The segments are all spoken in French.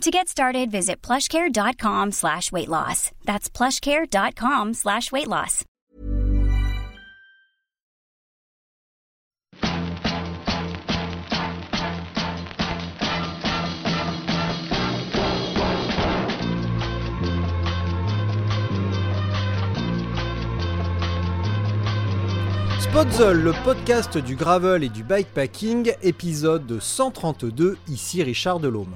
To get started, visit plushcare.com slash weight loss. That's plushcare.com slash weight loss. Spotzol, le podcast du gravel et du bikepacking, épisode 132, ici Richard Delhomme.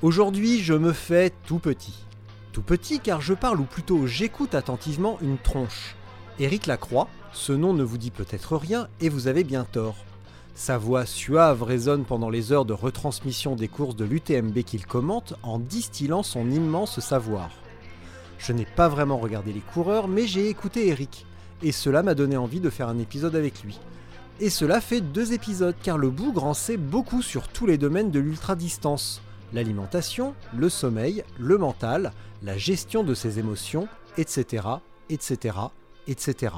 Aujourd'hui, je me fais tout petit. Tout petit car je parle ou plutôt j'écoute attentivement une tronche. Éric Lacroix, ce nom ne vous dit peut-être rien et vous avez bien tort. Sa voix suave résonne pendant les heures de retransmission des courses de l'UTMB qu'il commente en distillant son immense savoir. Je n'ai pas vraiment regardé les coureurs, mais j'ai écouté Eric, et cela m'a donné envie de faire un épisode avec lui. Et cela fait deux épisodes, car le bougre en sait beaucoup sur tous les domaines de l'ultra-distance. L'alimentation, le sommeil, le mental, la gestion de ses émotions, etc., etc., etc.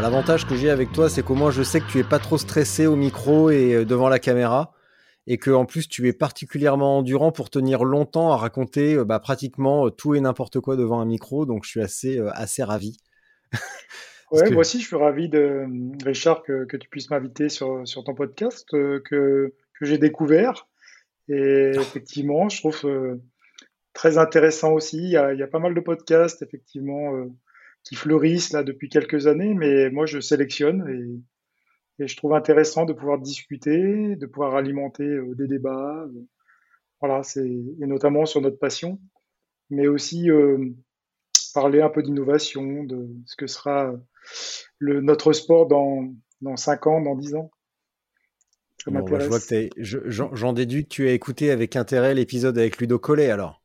L'avantage que j'ai avec toi, c'est qu'au moins je sais que tu es pas trop stressé au micro et euh, devant la caméra et que en plus tu es particulièrement endurant pour tenir longtemps à raconter euh, bah, pratiquement euh, tout et n'importe quoi devant un micro, donc je suis assez, assez ravi. ouais, moi aussi je suis ravi de Richard que, que tu puisses m'inviter sur, sur ton podcast que, que j'ai découvert et effectivement je trouve très intéressant aussi. Il y, a, il y, a, pas mal de podcasts effectivement qui fleurissent là depuis quelques années, mais moi je sélectionne et et je trouve intéressant de pouvoir discuter, de pouvoir alimenter euh, des débats. Euh, voilà, c'est et notamment sur notre passion, mais aussi euh, parler un peu d'innovation, de ce que sera le, notre sport dans, dans 5 ans, dans 10 ans? Ça bon, bah, je vois que j'en déduis que tu as écouté avec intérêt l'épisode avec Ludo Collet alors.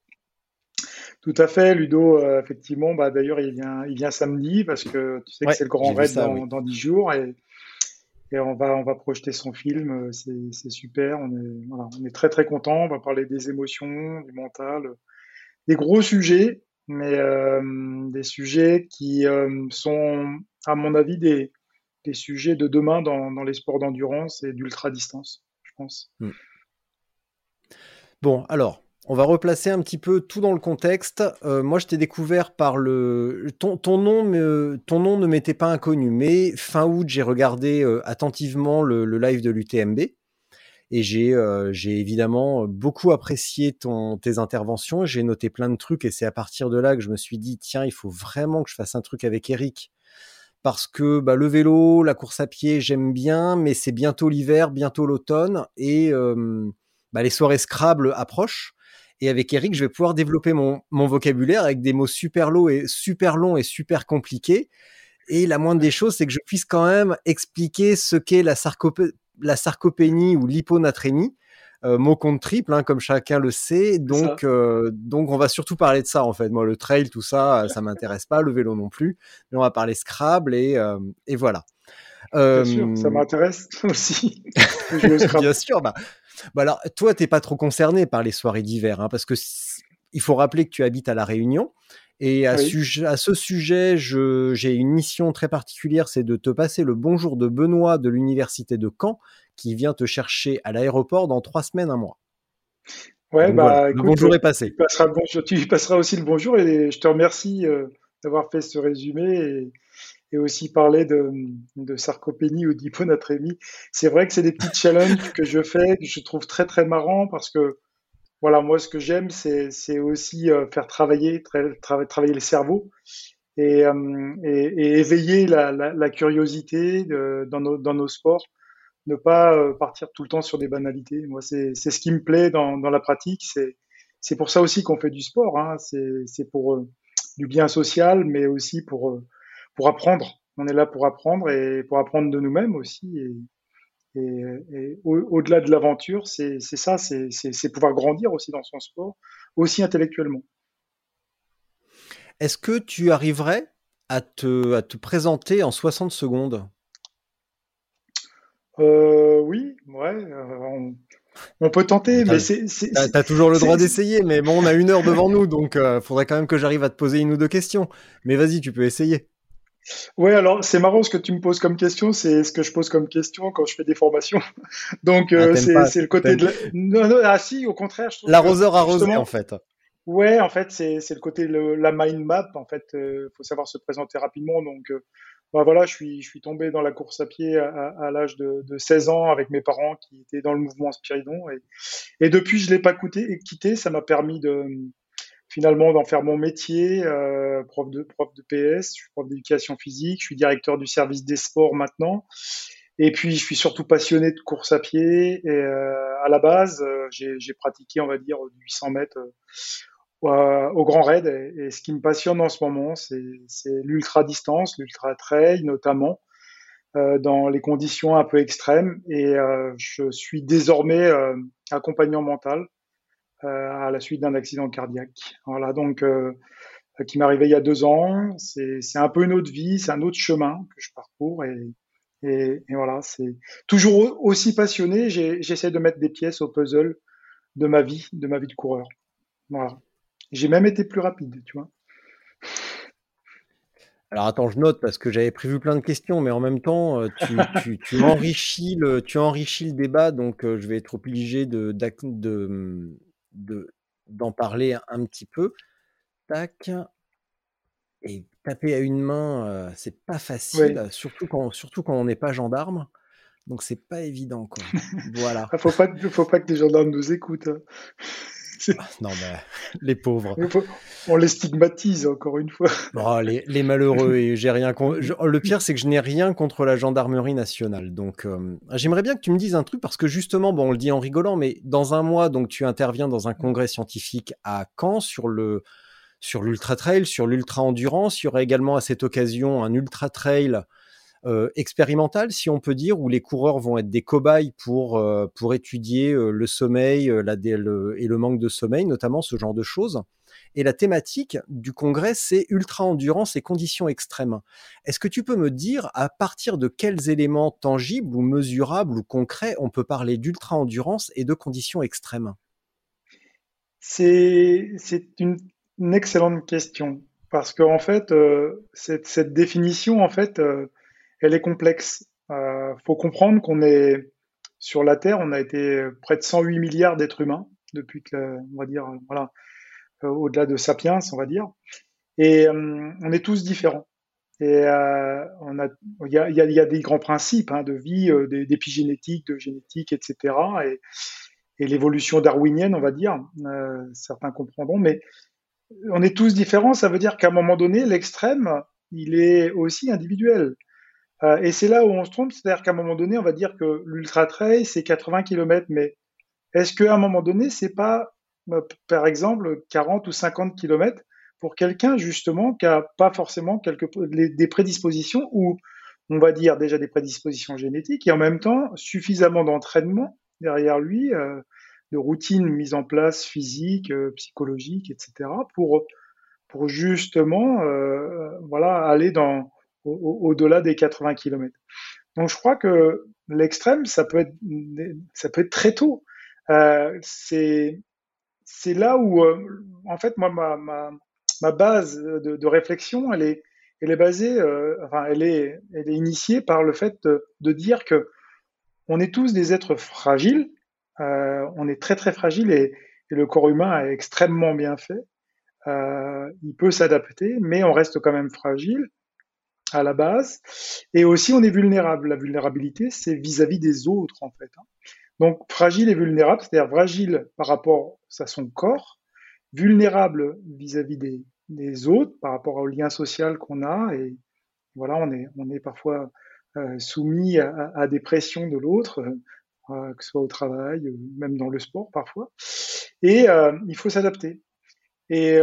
Tout à fait, Ludo, euh, effectivement, bah, d'ailleurs il vient, il vient samedi parce que tu sais que c'est le grand raid dans, oui. dans 10 jours et et on va, on va projeter son film. Euh, c'est super. On est, voilà, on est très très content. On va parler des émotions, du mental, des gros sujets, mais euh, des sujets qui euh, sont, à mon avis, des, sujets de demain dans, les sports d'endurance et d'ultra distance, je pense. Hmm. Bon, alors, on va replacer un petit peu tout dans le contexte. Euh, moi, je t'ai découvert par le ton, nom, ton nom ne m'était pas inconnu, mais fin août, j'ai regardé euh, attentivement le, live de l'UTMB et j'ai euh, j'ai évidemment beaucoup apprécié tes interventions. J'ai noté plein de trucs et c'est à partir de là que je me suis dit tiens, il faut vraiment que je fasse un truc avec Eric parce que bah, le vélo, la course à pied, j'aime bien, mais c'est bientôt l'hiver, bientôt l'automne et bah, les soirées Scrabble approchent. Et avec Eric, je vais pouvoir développer mon, vocabulaire avec des mots super longs et super et super compliqués. Et la moindre des choses, c'est que je puisse quand même expliquer ce qu'est la, la sarcopénie ou l'hyponatrémie. Euh, mot compte triple, hein, comme chacun le sait. Donc, euh, donc, on va surtout parler de ça en fait. Moi, le trail, tout ça, ça m'intéresse pas. Le vélo non plus. Mais on va parler Scrabble et, euh, et voilà. Bien sûr, ça m'intéresse aussi. Bien sûr, bah, bah alors, toi, t'es pas trop concerné par les soirées d'hiver, hein, parce que il faut rappeler que tu habites à la Réunion. Et à, oui. à ce sujet, j'ai une mission très particulière, c'est de te passer le bonjour de Benoît de l'université de Caen, qui vient te chercher à l'aéroport dans trois semaines, un mois. Ouais, Donc, bah, voilà, écoute, le bonjour est passé. Tu passeras, bonjour, tu passeras, aussi le bonjour et je te remercie euh, d'avoir fait ce résumé. Et et aussi parler de, de sarcopénie ou d'hyponatrémie. C'est vrai que c'est des petits challenges que je fais, que je trouve très très marrant parce que voilà, moi ce que j'aime, c'est aussi euh, faire travailler, tra tra travailler le cerveau et, euh, et, et éveiller la, la, la curiosité de, dans, nos, dans nos sports, ne pas euh, partir tout le temps sur des banalités. Moi, c'est ce qui me plaît dans, dans la pratique. C'est pour ça aussi qu'on fait du sport. Hein. C'est pour euh, du bien social, mais aussi pour euh, pour apprendre. On est là pour apprendre et pour apprendre de nous-mêmes aussi. Et, et, au-delà au de l'aventure, c'est ça, c'est pouvoir grandir aussi dans son sport, aussi intellectuellement. Est-ce que tu arriverais à te, à te présenter en 60 secondes? Euh, Oui, ouais. On peut tenter, mais c'est. T'as toujours le droit d'essayer, mais bon, on a une heure devant nous, donc il euh, faudrait quand même que j'arrive à te poser une ou deux questions. Mais vas-y, tu peux essayer. Ouais, alors c'est marrant ce que tu me poses comme question, c'est ce que je pose comme question quand je fais des formations. Donc euh, ah, c'est le côté de la... non, non, ah si, au contraire, je l'arroseur arrosé en fait. Ouais, en fait c'est le côté de la mind map. En fait, euh, faut savoir se présenter rapidement. Donc bah voilà, je suis, je suis tombé dans la course à pied à, l'âge de, 16 ans avec mes parents qui étaient dans le mouvement Spiridon. Et, et depuis, je l'ai pas coûté, quitté. Ça m'a permis de finalement d'en faire mon métier, euh, prof de prof de PS, je suis prof d'éducation physique, je suis directeur du service des sports maintenant. Et puis, je suis surtout passionné de course à pied. Et euh, à la base, euh, j'ai pratiqué, on va dire, 800 mètres au Grand Raid. Et, ce qui me passionne en ce moment, c'est l'ultra distance, l'ultra trail notamment, euh, dans les conditions un peu extrêmes. Et euh, je suis désormais euh, accompagnant mental à la suite d'un accident cardiaque. Voilà, donc qui m'est arrivé il y a deux ans. C'est un peu une autre vie, c'est un autre chemin que je parcours et, et, et voilà, c'est toujours aussi passionné. J'essaie de mettre des pièces au puzzle de ma vie, de ma vie de coureur. Voilà. J'ai même été plus rapide, tu vois. Alors attends, je note parce que j'avais prévu plein de questions, mais en même temps, euh, tu, enrichis, le, tu enrichis le débat, donc euh, je vais être obligé de, d'en parler un petit peu. Tac. Et taper à une main, euh, c'est pas facile, surtout, quand, surtout quand on n'est pas gendarme. Donc c'est pas évident, quoi. Voilà. Il faut pas, faut pas que les gendarmes nous écoutent. Hein. Ah, non, mais les pauvres. On les stigmatise encore une fois. Oh, les, malheureux et j'ai rien. Le pire, c'est que je n'ai rien contre la gendarmerie nationale. Donc, euh, j'aimerais bien que tu me dises un truc parce que justement, bon, on le dit en rigolant, mais dans un mois, donc tu interviens dans un congrès scientifique à Caen sur le sur l'ultra trail, sur l'ultra endurance. Il y aura également à cette occasion un ultra trail euh, expérimental, si on peut dire, où les coureurs vont être des cobayes pour, euh, pour étudier euh, le sommeil la, et le manque de sommeil, notamment ce genre de choses. Et la thématique du congrès, c'est ultra-endurance et conditions extrêmes. Est-ce que tu peux me dire à partir de quels éléments tangibles ou mesurables ou concrets on peut parler d'ultra-endurance et de conditions extrêmes? C'est une, une, excellente question. Parce qu'en en fait, cette, définition, en fait, elle est complexe. Il euh, faut comprendre qu'on est sur la Terre, on a été près de 108 milliards d'êtres humains depuis que, on va dire, voilà, euh, au-delà de sapiens, on va dire, et euh, on est tous différents. Et il y a, des grands principes hein, de vie, d'épigénétique, de génétique, etc. Et, et l'évolution darwinienne, on va dire, certains comprendront, mais on est tous différents. Ça veut dire qu'à un moment donné, l'extrême, il est aussi individuel. Euh, et c'est là où on se trompe, c'est-à-dire qu'à un moment donné, on va dire que l'ultra trail c'est 80 km, mais est-ce qu'à un moment donné, c'est pas, euh, par exemple, 40 ou 50 km pour quelqu'un justement qui a pas forcément quelques, des prédispositions ou on va dire déjà des prédispositions génétiques et en même temps suffisamment d'entraînement derrière lui, euh, de routines mises en place physiques, psychologiques, etc. pour pour justement voilà aller dans au-delà des 80 km. Donc je crois que l'extrême, ça peut être, très tôt. Euh, c'est là où, euh, en fait, moi, ma, base de, réflexion, elle est, basée, euh, enfin, elle est, initiée par le fait de, dire que on est tous des êtres fragiles. On est très très fragile et, et, le corps humain est extrêmement bien fait. Il peut s'adapter, mais on reste quand même fragile à la base. Et aussi, on est vulnérable. La vulnérabilité, c'est vis-à-vis des autres, en fait. Hein. Donc, fragile et vulnérable, c'est-à-dire fragile par rapport à son corps, vulnérable vis-à-vis des, autres, par rapport au lien social qu'on a. Et voilà, on est, on est parfois euh, soumis à, des pressions de l'autre, euh, que ce soit au travail, même dans le sport parfois. Et euh, il faut s'adapter. Et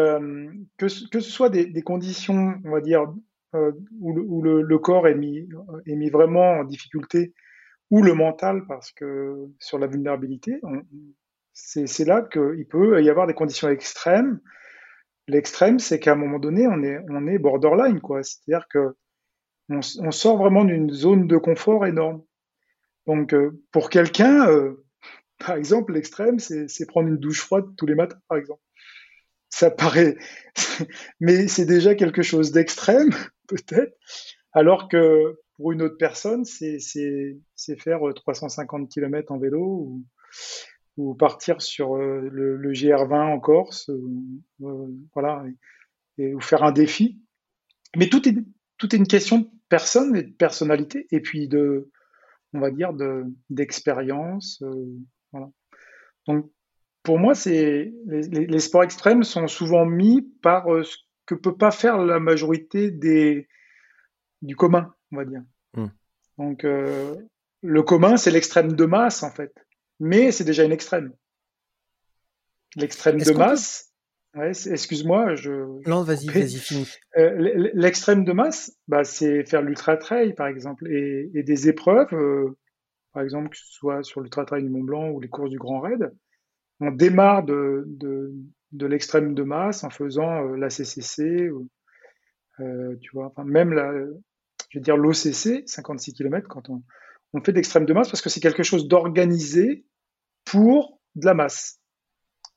que, que, ce soit des, des, conditions, on va dire, euh, où, le, corps est mis, vraiment en difficulté, ou le mental, parce que sur la vulnérabilité, c'est là qu'il peut y avoir des conditions extrêmes. l'extrême, c'est qu'à un moment donné, on est, on est borderline, quoi. C'est-à-dire que on, sort vraiment d'une zone de confort énorme. Donc, euh, pour quelqu'un, euh, par exemple, l'extrême, c'est prendre une douche froide tous les matins, par exemple. Ça paraît, mais c'est déjà quelque chose d'extrême, peut-être, alors que pour une autre personne, c'est faire 350 km en vélo ou, partir sur euh, le, GR20 en Corse, voilà, et, ou faire un défi. Mais tout est, une question de personne et de personnalité, et puis de, on va dire, d'expérience. Euh, voilà. Donc, pour moi, c'est les, les, sports extrêmes sont souvent mis par euh, ce que peut pas faire la majorité des du commun, on va dire. Hmm. Donc, euh, le commun, c'est l'extrême de masse, en fait. Mais c'est déjà une extrême. L'extrême de masse, excuse-moi, je. Non, vas-y, vas-y, finis. Euh, l'extrême de masse, bah, c'est faire l'ultra trail, par exemple, et, des épreuves, euh, par exemple, que ce soit sur l'ultra trail du Mont Blanc ou les courses du Grand Raid. On démarre de, de, l'extrême de masse en faisant euh, la CCC, tu vois, même la, je dire l'OCC, 56 km, quand on, on fait de l'extrême de masse, parce que c'est quelque chose d'organisé pour de la masse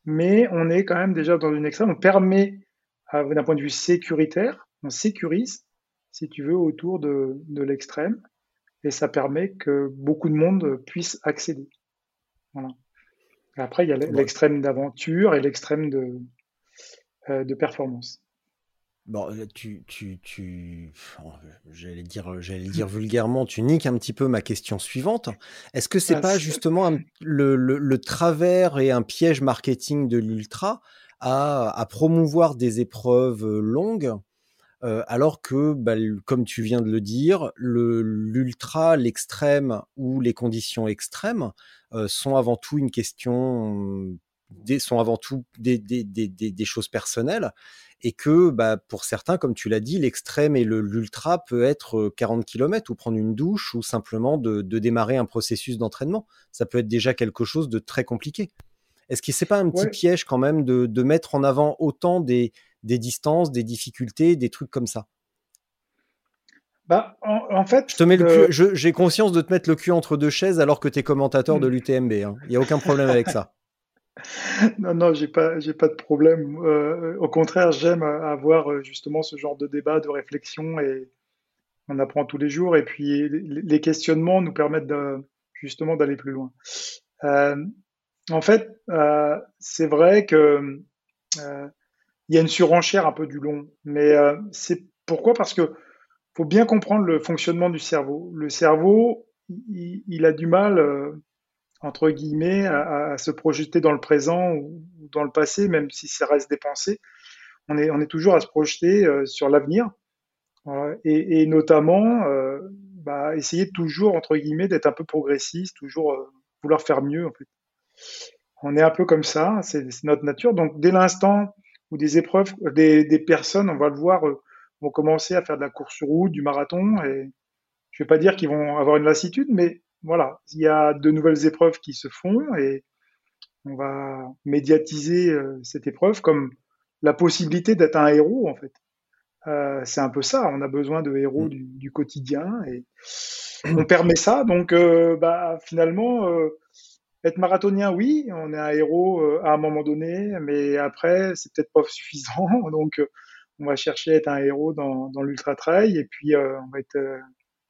mais on est quand même déjà dans une extrême. On permet, d'un point de vue sécuritaire, on sécurise, si tu veux, autour de, l'extrême, et ça permet que beaucoup de monde puisse accéder. Voilà. Après, il y a l'extrême d'aventure et l'extrême de, euh, de performance. Bon, tu, tu, tu, j'allais dire, j'allais dire vulgairement, tu niques un petit peu ma question suivante. Est-ce que c'est ah, pas justement le, le, travers et un piège marketing de l'ultra à, à, promouvoir des épreuves longues, euh, alors que, bah, comme tu viens de le dire, l'ultra, l'extrême ou les conditions extrêmes euh, sont avant tout une question, des, sont avant tout des, des, des, des choses personnelles et que bah, pour certains, comme tu l'as dit, l'extrême et l'ultra peut être 40 km ou prendre une douche ou simplement de, démarrer un processus d'entraînement. Ça peut être déjà quelque chose de très compliqué. Est-ce que c'est pas un petit piège quand même de, mettre en avant autant des, distances, des difficultés, des trucs comme ça bah, en, fait, je te mets le j'ai conscience de te mettre le cul entre deux chaises alors que tu es commentateur de l'UTMB. Hein. Il n'y a aucun problème avec ça. Non, non, j'ai pas, j'ai pas de problème. Euh, au contraire, j'aime avoir euh, justement ce genre de débat, de réflexion et on apprend tous les jours. Et puis les questionnements nous permettent de, justement d'aller plus loin. Euh, en fait, c'est vrai que il y a une surenchère un peu du long, mais c'est pourquoi? Parce que faut bien comprendre le fonctionnement du cerveau. Le cerveau, il a du mal entre guillemets, à, se projeter dans le présent ou, dans le passé, même si ça reste des pensées. On est, toujours à se projeter euh, sur l'avenir et, notamment euh, bah, essayer toujours, entre guillemets, d'être un peu progressiste, toujours euh, vouloir faire mieux. On est un peu comme ça, c'est notre nature. Donc dès l'instant où des épreuves, des, des, personnes, on va le voir, vont commencer à faire de la course sur route, du marathon, et je ne vais pas dire qu'ils vont avoir une lassitude, mais voilà, il y a de nouvelles épreuves qui se font et on va médiatiser euh, cette épreuve comme la possibilité d'être un héros en fait. Euh, c'est un peu ça, on a besoin de héros mm. du, quotidien et on permet ça. Donc euh, bah, finalement, être marathonien, oui, on est un héros à un moment donné, mais après, c'est peut-être pas suffisant. Donc on va chercher à être un héros dans, dans l'ultra trail et puis on va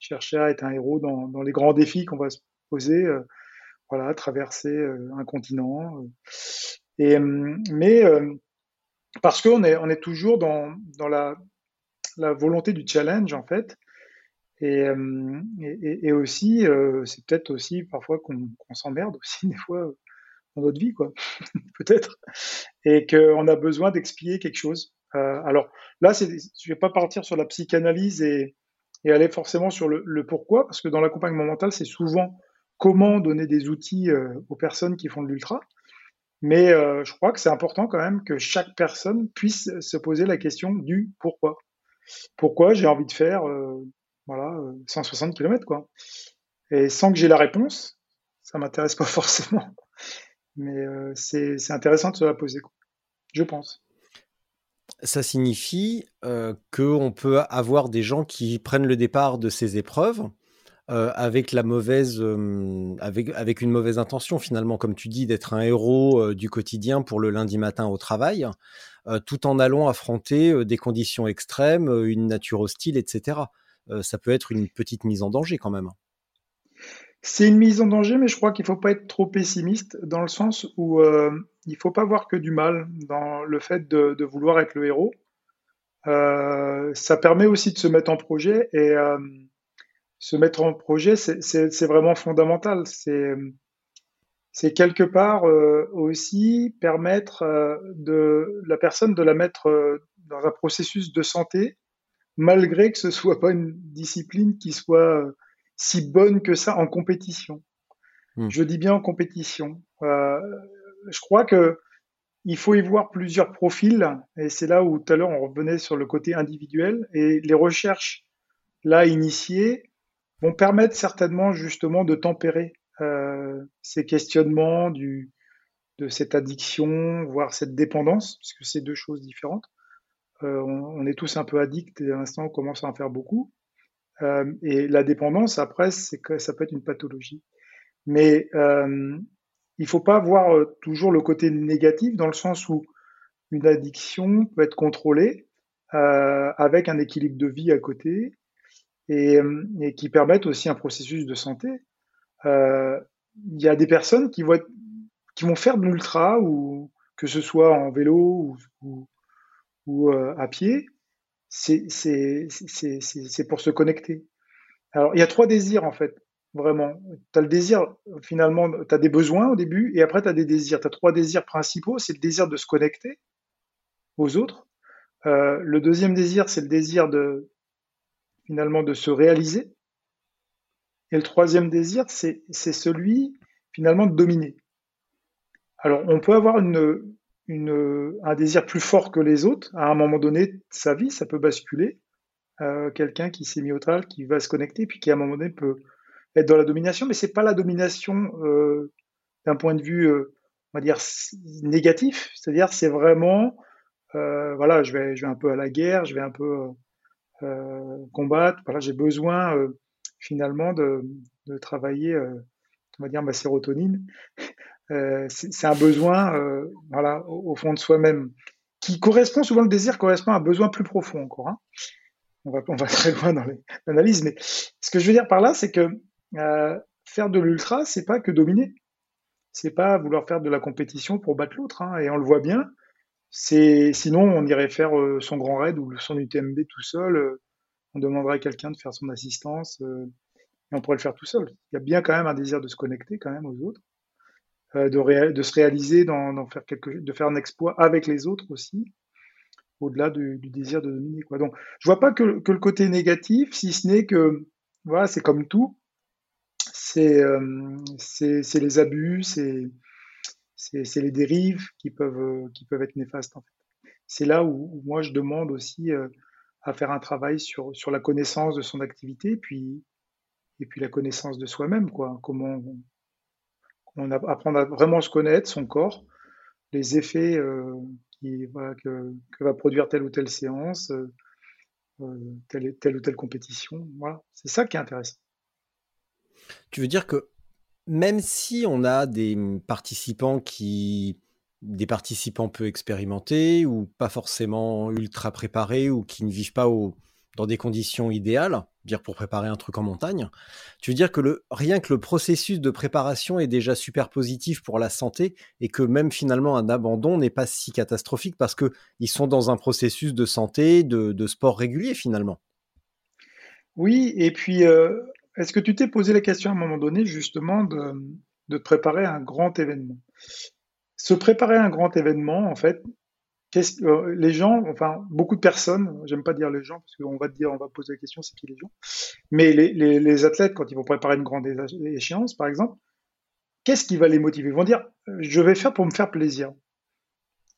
chercher à être un héros dans, les grands défis qu'on va se poser, euh, voilà, traverser euh, un continent. Euh. et, mais parce qu'on est, toujours dans, la volonté du challenge, en fait. Et, et, aussi, c'est peut-être aussi parfois qu'on s'emmerde aussi, des fois, dans notre vie, quoi, peut-être. Et qu'on a besoin d'expier quelque chose. alors là, je ne vais pas partir sur la psychanalyse et, aller forcément sur le, pourquoi, parce que dans l'accompagnement mental, c'est souvent comment donner des outils euh, aux personnes qui font de l'ultra. Mais euh, je crois que c'est important quand même que chaque personne puisse se poser la question du pourquoi. Pourquoi j'ai envie de faire euh, voilà 160 km quoi. Et sans que j'ai la réponse, ça m'intéresse pas forcément. Mais c'est intéressant de se la poser, je pense. Ça signifie euh, qu'on peut avoir des gens qui prennent le départ de ces épreuves euh, avec la mauvaise, euh, avec, avec une mauvaise intention finalement, comme tu dis, d'être un héros du quotidien pour le lundi matin au travail, tout en allant affronter des conditions extrêmes, une nature hostile, etc. ça peut être une petite mise en danger quand même. C'est une mise en danger, mais je crois qu'il ne faut pas être trop pessimiste dans le sens où euh, il ne faut pas voir que du mal dans le fait de, vouloir être le héros. Euh, ça permet aussi de se mettre en projet et euh, se mettre en projet, c'est vraiment fondamental. C'est quelque part aussi permettre de la personne de la mettre dans un processus de santé, malgré que ce soit pas une discipline qui soit si bonne que ça en compétition. Hmm. Je dis bien en compétition. Euh, je crois que il faut y voir plusieurs profils, et c'est là où tout à l'heure on revenait sur le côté individuel, et les recherches là initiées vont permettre certainement justement de tempérer euh, ces questionnements du, de cette addiction, voire cette dépendance, parce que c'est deux choses différentes. Euh, on, est tous un peu addicts et à l'instant on commence à en faire beaucoup. Euh, et la dépendance, après, ça peut être une pathologie. Mais euh, il faut pas voir toujours le côté négatif dans le sens où une addiction peut être contrôlée avec un équilibre de vie à côté et, qui permettent aussi un processus de santé. Il y a des personnes qui vont, faire de l'ultra ou que ce soit en vélo ou, ou à pied c'est pour se connecter. Alors, il y a trois désirs, en fait, vraiment. Tu as le désir, finalement, tu as des besoins au début, et après, tu as des désirs. Tu as trois désirs principaux. C'est le désir de se connecter aux autres. Euh, le deuxième désir, c'est le désir de, finalement, de se réaliser. Et le troisième désir, c'est celui, finalement, de dominer. Alors, on peut avoir une, une, un désir plus fort que les autres. À un moment donné sa vie, ça peut basculer. Euh, quelqu'un qui s'est mis au travail, qui va se connecter, puis qui à un moment donné peut être dans la domination, mais c'est pas la domination euh, d'un point de vue, euh, on va dire négatif. C'est-à-dire, c'est vraiment, euh, voilà, je vais, je vais un peu à la guerre, je vais un peu euh, combattre. Voilà, j'ai besoin finalement de, de travailler, on va dire ma sérotonine euh, c'est un besoin, euh, voilà, au, fond de soi-même, qui correspond souvent le désir correspond à un besoin plus profond encore. Hein. On, va, très loin dans l'analyse, mais ce que je veux dire par là, c'est que euh, faire de l'ultra, c'est pas que dominer, c'est pas vouloir faire de la compétition pour battre l'autre, hein, et on le voit bien. Sinon on irait faire son grand raid ou son UTMB tout seul. On demanderait à quelqu'un de faire son assistance et on pourrait le faire tout seul. Il y a bien quand même un désir de se connecter quand même aux autres. Euh, de, se réaliser, dans, faire quelque, de faire un exploit avec les autres aussi, au-delà du, désir de dominer. Quoi. Donc, je vois pas que, que le côté négatif, si ce n'est que, voilà, c'est comme tout, c'est euh, les abus, c'est les dérives qui peuvent, qui peuvent être néfastes. C'est là où, moi je demande aussi euh, à faire un travail sur, sur la connaissance de son activité, puis, et puis la connaissance de soi-même, quoi. Comment, on apprendre à vraiment se connaître, son corps, les effets euh, que, va produire telle ou telle séance, euh, euh, telle, telle ou telle compétition. Voilà, c'est ça qui est intéressant. Tu veux dire que même si on a des participants qui des participants peu expérimentés ou pas forcément ultra préparés ou qui ne vivent pas au, dans des conditions idéales, dire pour préparer un truc en montagne, tu veux dire que rien que le processus de préparation est déjà super positif pour la santé et que même finalement un abandon n'est pas si catastrophique parce que ils sont dans un processus de santé, de, sport régulier finalement. Oui, et puis euh, est-ce que tu t'es posé la question à un moment donné justement de, de préparer un grand événement? Se préparer un grand événement, en fait, euh, les gens, enfin beaucoup de personnes, j'aime pas dire les gens parce qu'on va te dire, on va poser la question, c'est qui les gens, mais les, athlètes quand ils vont préparer une grande échéance, par exemple, qu'est-ce qui va les motiver? Ils vont dire, je vais faire pour me faire plaisir.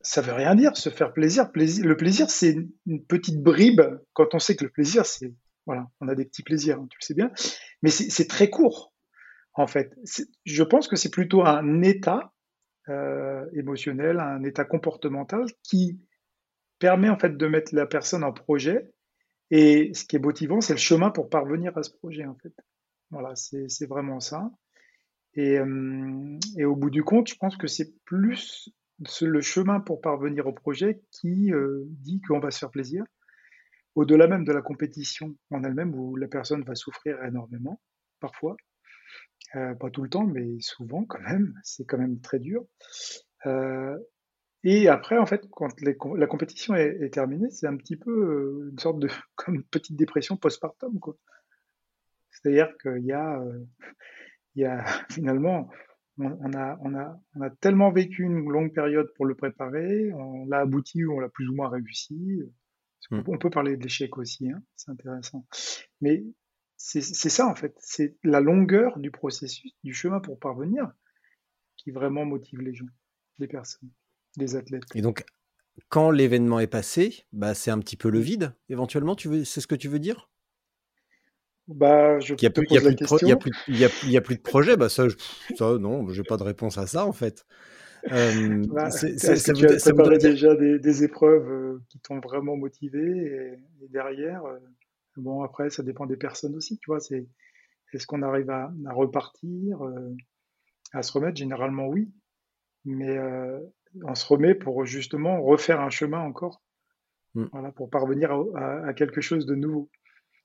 Ça veut rien dire, se faire plaisir. plaisir le plaisir, c'est une petite bribe quand on sait que le plaisir, c'est voilà, on a des petits plaisirs, hein, tu le sais bien, mais c'est très court en fait. Je pense que c'est plutôt un état euh, émotionnel, un état comportemental qui permet en fait de mettre la personne en projet. Et ce qui est motivant, c'est le chemin pour parvenir à ce projet en fait. Voilà, c'est vraiment ça. Et, euh, et, au bout du compte, je pense que c'est plus le chemin pour parvenir au projet qui euh, dit qu'on va se faire plaisir, au-delà même de la compétition en elle-même où la personne va souffrir énormément, parfois. Euh, pas tout le temps, mais souvent quand même. C'est quand même très dur. Euh, et après, en fait, quand la compétition est, terminée, c'est un petit peu euh, une sorte de comme une petite dépression postpartum. C'est-à-dire qu'il y a, il y a finalement, on, a, on, a, on a tellement vécu une longue période pour le préparer, on l'a abouti ou on l'a plus ou moins réussi. Hmm. On peut parler de l'échec aussi, hein, c'est intéressant. Mais c'est ça en fait, c'est la longueur du processus, du chemin pour parvenir, qui vraiment motive les gens, les personnes, les athlètes. Et donc, quand l'événement est passé, bah, c'est un petit peu le vide, éventuellement, tu veux, c'est ce que tu veux dire? Bah, je il n'y a, plus, de a, plus de projet, bah ça, ça non, j'ai pas de réponse à ça en fait. Euh, bah, ça, tu as préparé déjà des, épreuves euh, qui t'ont vraiment motivé et, derrière, euh, Bon, après, ça dépend des personnes aussi, tu vois. C'est est-ce qu'on arrive à, repartir, euh, à se remettre? Généralement, oui. Mais euh, on se remet pour justement refaire un chemin encore, mm. voilà, pour parvenir à, quelque chose de nouveau.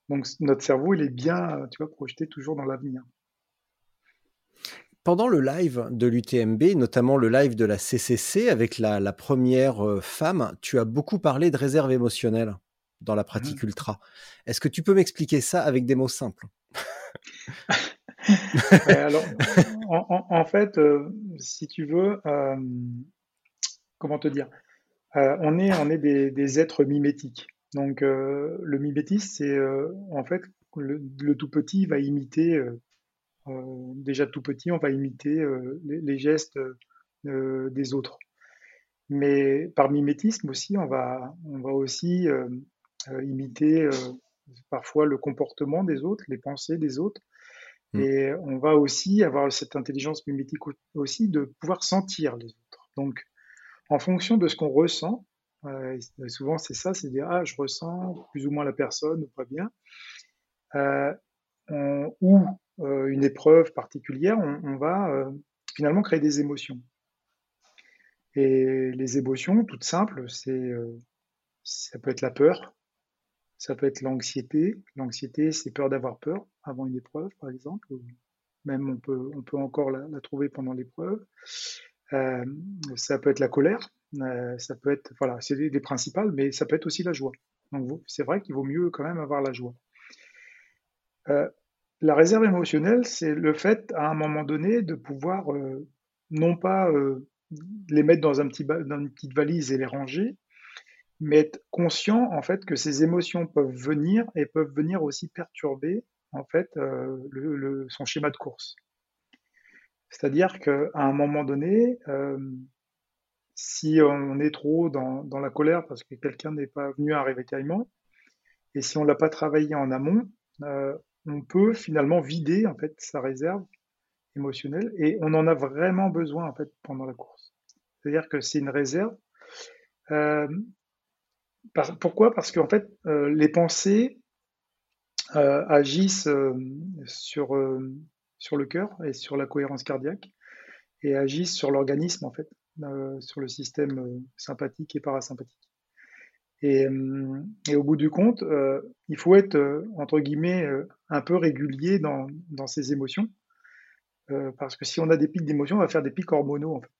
Donc notre cerveau, il est bien, tu vois, projeté toujours dans l'avenir. Pendant le live de l'UTMB, notamment le live de la CCC avec la, la première euh, femme, tu as beaucoup parlé de réserve émotionnelle dans la pratique mmh. ultra. Est-ce que tu peux m'expliquer ça avec des mots simples? Alors, en, fait, euh, si tu veux, euh, comment te dire, euh, on est, on est des, êtres mimétiques. Donc, le mimétisme, c'est en fait le, tout petit va imiter, déjà tout petit, on va imiter les, les, gestes des autres. Mais par mimétisme aussi, on va, on va aussi euh, imiter euh, parfois le comportement des autres, les pensées des autres. Mm. Et on va aussi avoir cette intelligence mimétique aussi de pouvoir sentir les autres. Donc, en fonction de ce qu'on ressent, euh, souvent c'est ça, c'est dire ah je ressens plus ou moins la personne ou pas bien, ou une épreuve particulière, on, va finalement créer des émotions. Et les émotions, toutes simples, c'est ça peut être la peur, ça peut être l'anxiété. L'anxiété, c'est peur d'avoir peur avant une épreuve, par exemple. Même on peut, on peut encore la, trouver pendant l'épreuve. Euh, ça peut être la colère. Euh, ça peut être, voilà, c'est les, principales, mais ça peut être aussi la joie. Donc c'est vrai qu'il vaut mieux quand même avoir la joie. Euh, la réserve émotionnelle, c'est le fait à un moment donné de pouvoir non pas les mettre dans, un petit, dans une petite valise et les ranger, mais être conscient en fait que ces émotions peuvent venir et peuvent venir aussi perturber en fait euh, son schéma de course. C'est-à-dire qu'à un moment donné, euh, si on est trop dans, la colère parce que quelqu'un n'est pas venu à un réveillement, et si on l'a pas travaillé en amont, euh, on peut finalement vider en fait sa réserve émotionnelle et on en a vraiment besoin en fait pendant la course. C'est-à-dire que c'est une réserve pourquoi? Parce qu'en fait, euh, les pensées euh, agissent euh, sur, sur le cœur et sur la cohérence cardiaque et agissent sur l'organisme, en fait, sur le système sympathique et parasympathique. Et, au bout du compte, il faut être, entre guillemets, un peu régulier dans, dans ses émotions. parce que si on a des pics d'émotions, on va faire des pics hormonaux, en fait.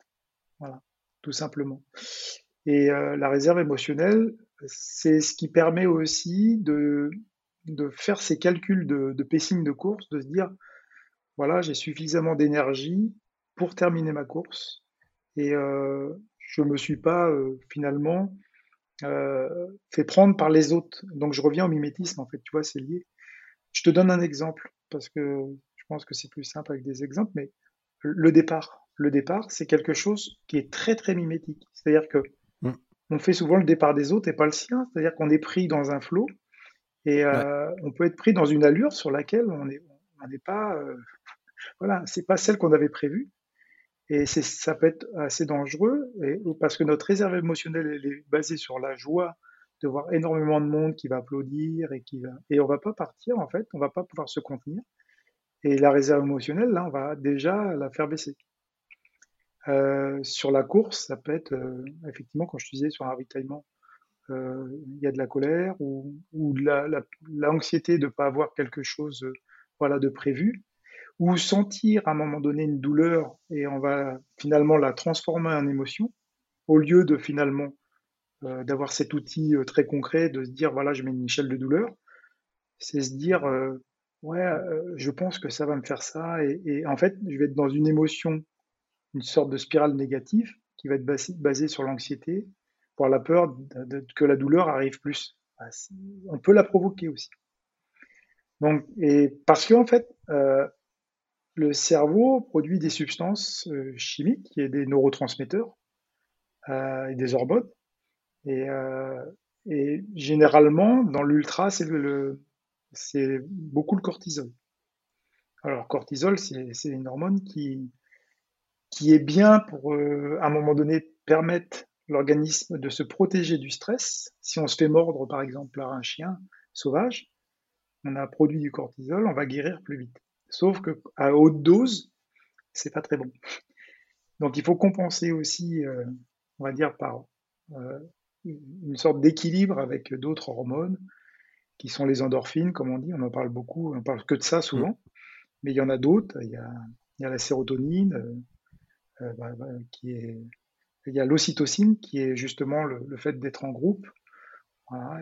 Voilà, tout simplement. Et la réserve émotionnelle, c'est ce qui permet aussi de, faire ces calculs de, de pacing de course, de se dire, voilà, j'ai suffisamment d'énergie pour terminer ma course et euh, je me suis pas euh, finalement euh, fait prendre par les autres. Donc je reviens au mimétisme en fait, tu vois, c'est lié. Je te donne un exemple parce que je pense que c'est plus simple avec des exemples, mais le départ, le départ, c'est quelque chose qui est très très mimétique. C'est-à-dire que on fait souvent le départ des autres et pas le sien. C'est-à-dire qu'on est pris dans un flot et euh, on peut être pris dans une allure sur laquelle on n'est on pas, euh, voilà, c'est pas celle qu'on avait prévue. Et ça peut être assez dangereux et, parce que notre réserve émotionnelle est basée sur la joie de voir énormément de monde qui va applaudir et qui va et on va pas partir en fait, on va pas pouvoir se contenir. Et la réserve émotionnelle, là, on va déjà la faire baisser. Euh, sur la course, ça peut être euh, effectivement, quand je disais sur un ravitaillement, euh, il y a de la colère ou, de l'anxiété la, de ne pas avoir quelque chose voilà, de prévu, ou sentir à un moment donné une douleur et on va finalement la transformer en émotion, au lieu de finalement d'avoir cet outil très concret, de se dire voilà, je mets une échelle de douleur, c'est se dire ouais, je pense que ça va me faire ça, et, en fait, je vais être dans une émotion, une sorte de spirale négative qui va être basée, sur l'anxiété, pour la peur de, que la douleur arrive plus. Bah, on peut la provoquer aussi. Donc, et parce qu'en en fait, le cerveau produit des substances chimiques et des neurotransmetteurs et des hormones et, euh, et généralement, dans l'ultra, c'est le, c'est beaucoup le cortisol. Alors, cortisol, c'est une hormone qui, qui est bien pour, euh, à un moment donné, permettre l'organisme de se protéger du stress. Si on se fait mordre, par exemple, par un chien sauvage, on a produit du cortisol, on va guérir plus vite. Sauf que à haute dose, c'est pas très bon. Donc, il faut compenser aussi, euh, on va dire, par euh, une sorte d'équilibre avec d'autres hormones qui sont les endorphines, comme on dit. On en parle beaucoup, on parle que de ça souvent, mm. mais il y en a d'autres. Il y a, il y a la sérotonine, euh, bah, bah, est, il y a l'ocytocine, qui est justement le, fait d'être en groupe,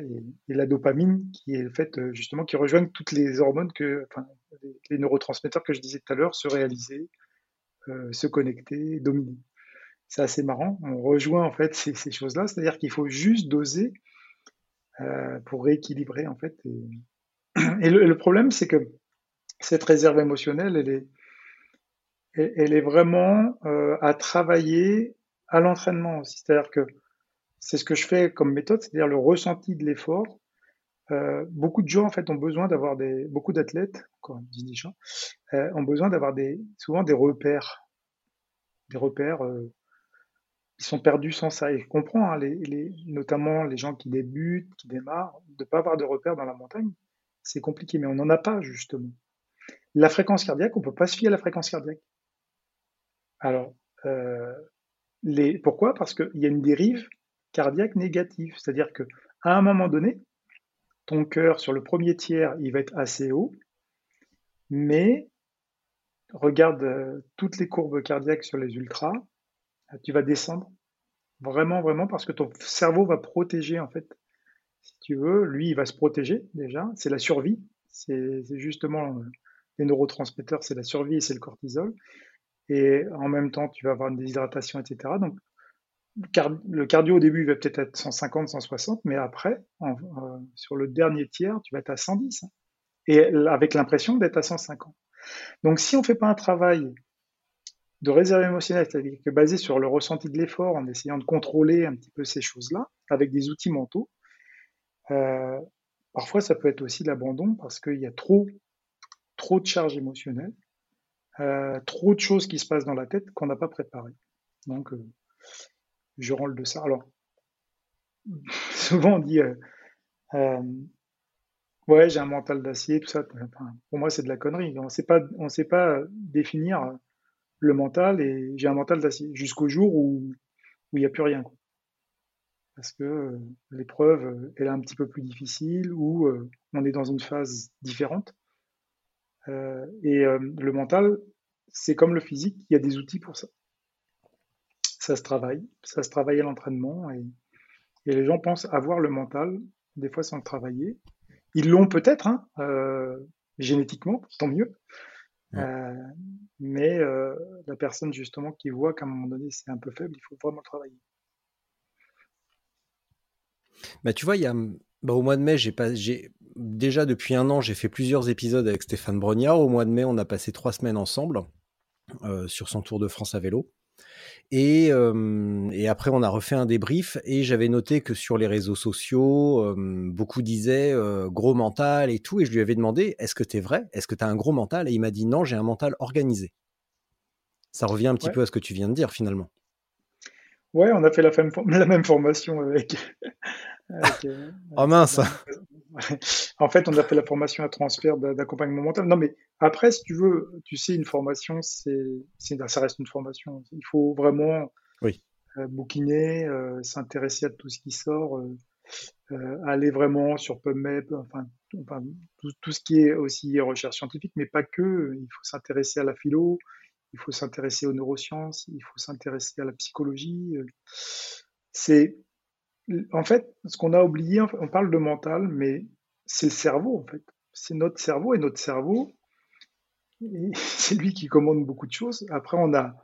et, la dopamine, qui est le fait euh, justement qui rejoignent toutes les hormones que, les, neurotransmetteurs que je disais tout à l'heure, se réaliser, euh, se connecter, dominer c'est assez marrant. On rejoint en fait ces, choses-là, c'est-à-dire qu'il faut juste doser euh, pour rééquilibrer en fait. Et, le, problème, c'est que cette réserve émotionnelle, elle est, elle est vraiment euh, à travailler à l'entraînement aussi. C'est-à-dire que c'est ce que je fais comme méthode, c'est-à-dire le ressenti de l'effort. Euh, beaucoup de gens en fait ont besoin d'avoir des, beaucoup d'athlètes, comme dit gens, ont besoin d'avoir des, souvent des repères, des repères ils sont perdus sans ça. Et je comprends, hein, notamment les gens qui débutent, qui démarrent, de ne pas avoir de repères dans la montagne, c'est compliqué, mais on n'en a pas justement. La fréquence cardiaque, on ne peut pas se fier à la fréquence cardiaque. Alors, euh, pourquoi? Parce qu'il y a une dérive cardiaque négative, c'est-à-dire que à un moment donné, ton cœur sur le premier tiers, il va être assez haut, mais regarde euh, toutes les courbes cardiaques sur les ultras, tu vas descendre vraiment, vraiment, parce que ton cerveau va protéger, en fait, si tu veux, lui, il va se protéger déjà, c'est la survie, c'est justement euh, les neurotransmetteurs, c'est la survie et c'est le cortisol, et en même temps, tu vas avoir une déshydratation, etc. Donc, le cardio au début il va peut-être être 150, 160, mais après, euh, sur le dernier tiers, tu vas être à 110, hein. et avec l'impression d'être à 150. Donc, si on ne fait pas un travail de réserve émotionnelle, c'est-à-dire basé sur le ressenti de l'effort, en essayant de contrôler un petit peu ces choses-là, avec des outils mentaux, euh, parfois ça peut être aussi l'abandon parce qu'il y a trop, trop de charges émotionnelles, euh, trop de choses qui se passent dans la tête qu'on n'a pas préparées. Donc, euh, je rôle de ça. Alors, souvent on dit, ouais, j'ai un mental d'acier, tout ça. pour moi, c'est de la connerie. On ne sait pas, on sait pas définir le mental et j'ai un mental d'acier jusqu'au jour où il n'y a plus rien. Parce que euh, l'épreuve, euh, elle est un petit peu plus difficile ou euh, on est dans une phase différente. Et le mental, c'est comme le physique, il y a des outils pour ça. Ça se travaille, ça se travaille à l'entraînement et, les gens pensent avoir le mental, des fois sans le travailler. Ils l'ont peut-être, hein, génétiquement, tant mieux. Euh, mais euh, la personne justement qui voit qu'à un moment donné c'est un peu faible, il faut vraiment travailler. Bah, tu vois, il y a, bah, au mois de mai, j'ai pas, j'ai déjà depuis un an, j'ai fait plusieurs épisodes avec Stéphane Brognard. Au mois de mai, on a passé trois semaines ensemble euh, sur son Tour de France à vélo. Et, et, après, on a refait un débrief et j'avais noté que sur les réseaux sociaux, beaucoup disaient gros mental et tout. Et je lui avais demandé, est-ce que tu es vrai? Est-ce que tu as un gros mental? Et il m'a dit, non, j'ai un mental organisé. Ça revient un petit peu à ce que tu viens de dire finalement. Ouais, on a fait la, la même formation avec. Euh, oh mince En fait, on a fait la formation à transfert d'accompagnement mental. Non, mais après, si tu veux, tu sais, une formation, c'est, ça reste une formation. Il faut vraiment oui. euh, bouquiner, euh, s'intéresser à tout ce qui sort, euh, aller vraiment sur PubMed, enfin, enfin tout, tout, ce qui est aussi recherche scientifique, mais pas que. Il faut s'intéresser à la philo, il faut s'intéresser aux neurosciences, il faut s'intéresser à la psychologie. C'est, en fait, ce qu'on a oublié, on parle de mental, mais c'est le cerveau, en fait. C'est notre cerveau et notre cerveau, c'est lui qui commande beaucoup de choses. Après, on a